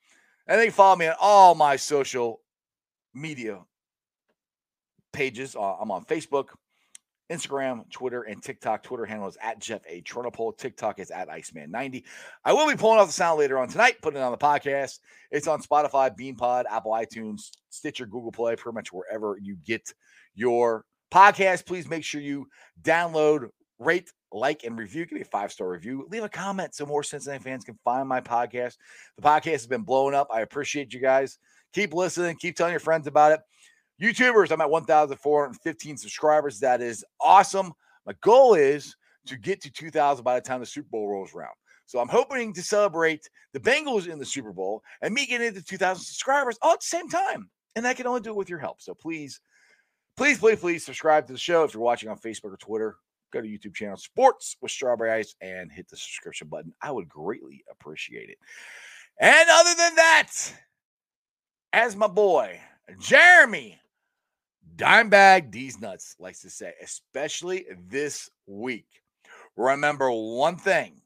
And they follow me on all my social media pages. Uh, I'm on Facebook, Instagram, Twitter, and TikTok. Twitter handle is at Jeff A. Tronopole. TikTok is at Iceman90. I will be pulling off the sound later on tonight, putting it on the podcast. It's on Spotify, BeanPod, Apple iTunes, Stitcher, Google Play, pretty much wherever you get your podcast. Please make sure you download, rate, like, and review. Give me a five star review. Leave a comment so more Cincinnati fans can find my podcast. The podcast has been blowing up. I appreciate you guys. Keep listening. Keep telling your friends about it. YouTubers, I'm at 1,415 subscribers. That is awesome. My goal is to get to 2,000 by the time the Super Bowl rolls around. So I'm hoping to celebrate the Bengals in the Super Bowl and me getting into 2,000 subscribers all at the same time. And I can only do it with your help. So please, please, please, please subscribe to the show if you're watching on Facebook or Twitter. Go to YouTube channel Sports with Strawberry Ice and hit the subscription button. I would greatly appreciate it. And other than that, as my boy Jeremy Dimebag D's Nuts likes to say, especially this week, remember one thing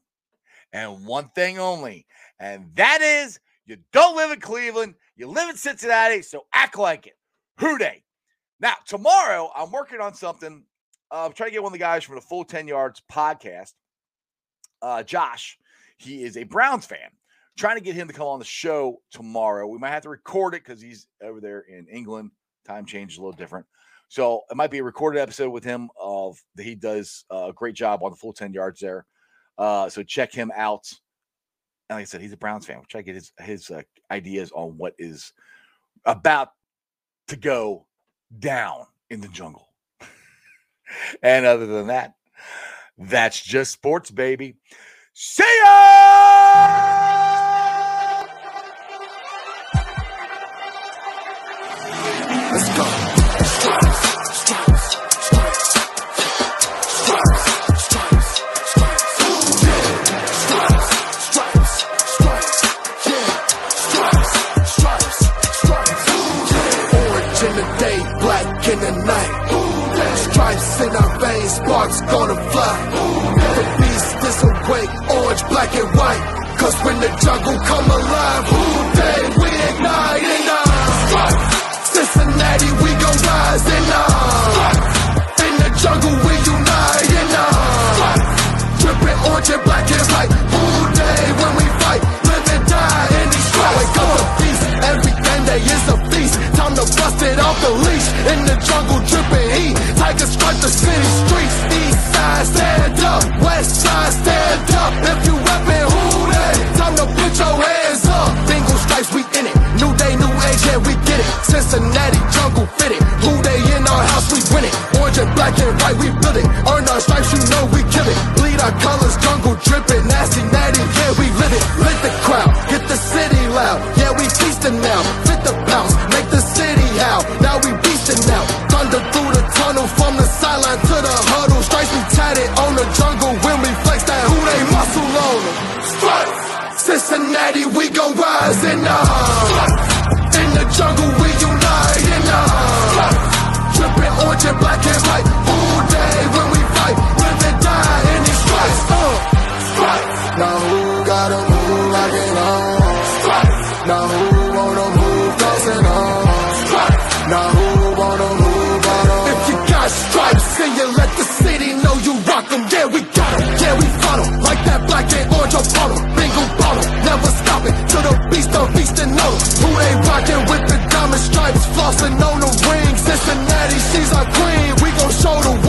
and one thing only, and that is you don't live in Cleveland, you live in Cincinnati, so act like it. Who Dey? Now, tomorrow, I'm working on something. Uh, I'm trying to get one of the guys from the Full 10 Yards podcast, uh, Josh. He is a Browns fan. Trying to get him to come on the show tomorrow. We might have to record it because he's over there in England. Time change is a little different. So it might be a recorded episode with him of he does a great job on the full 10 yards there. Uh, so check him out. And like I said, he's a Browns fan. We'll try to get his his uh, ideas on what is about to go down in the jungle. and other than that, that's just sports, baby. See ya! In the night. Stripes in our veins, sparks gonna fly. The beast is awake, orange, black and white. Cause when the jungle come alive, who dey we ignite and uh, stripes. Cincinnati, we gon' rise and uh, in the jungle we unite and uh, dripping orange and black and white. Who day when we fight, heat. Tigers strike the city streets. East side, stand up. West side, stand up. If you reppin' who dey, time to put your hands up. Bingo stripes, we in it. New day, new age, yeah, we get it. Cincinnati jungle fitted. Who Dey in our house, we win it. Orange and black and white, we build it. Earn our stripes, you know we kill it. Bleed our colors, jungle dripping. On bottle. Bingo bottle. Never stopping till the beast the beast and know who they rockin' with the diamond stripes. Flossing on the ring. Cincinnati, she's our queen. We gon' show the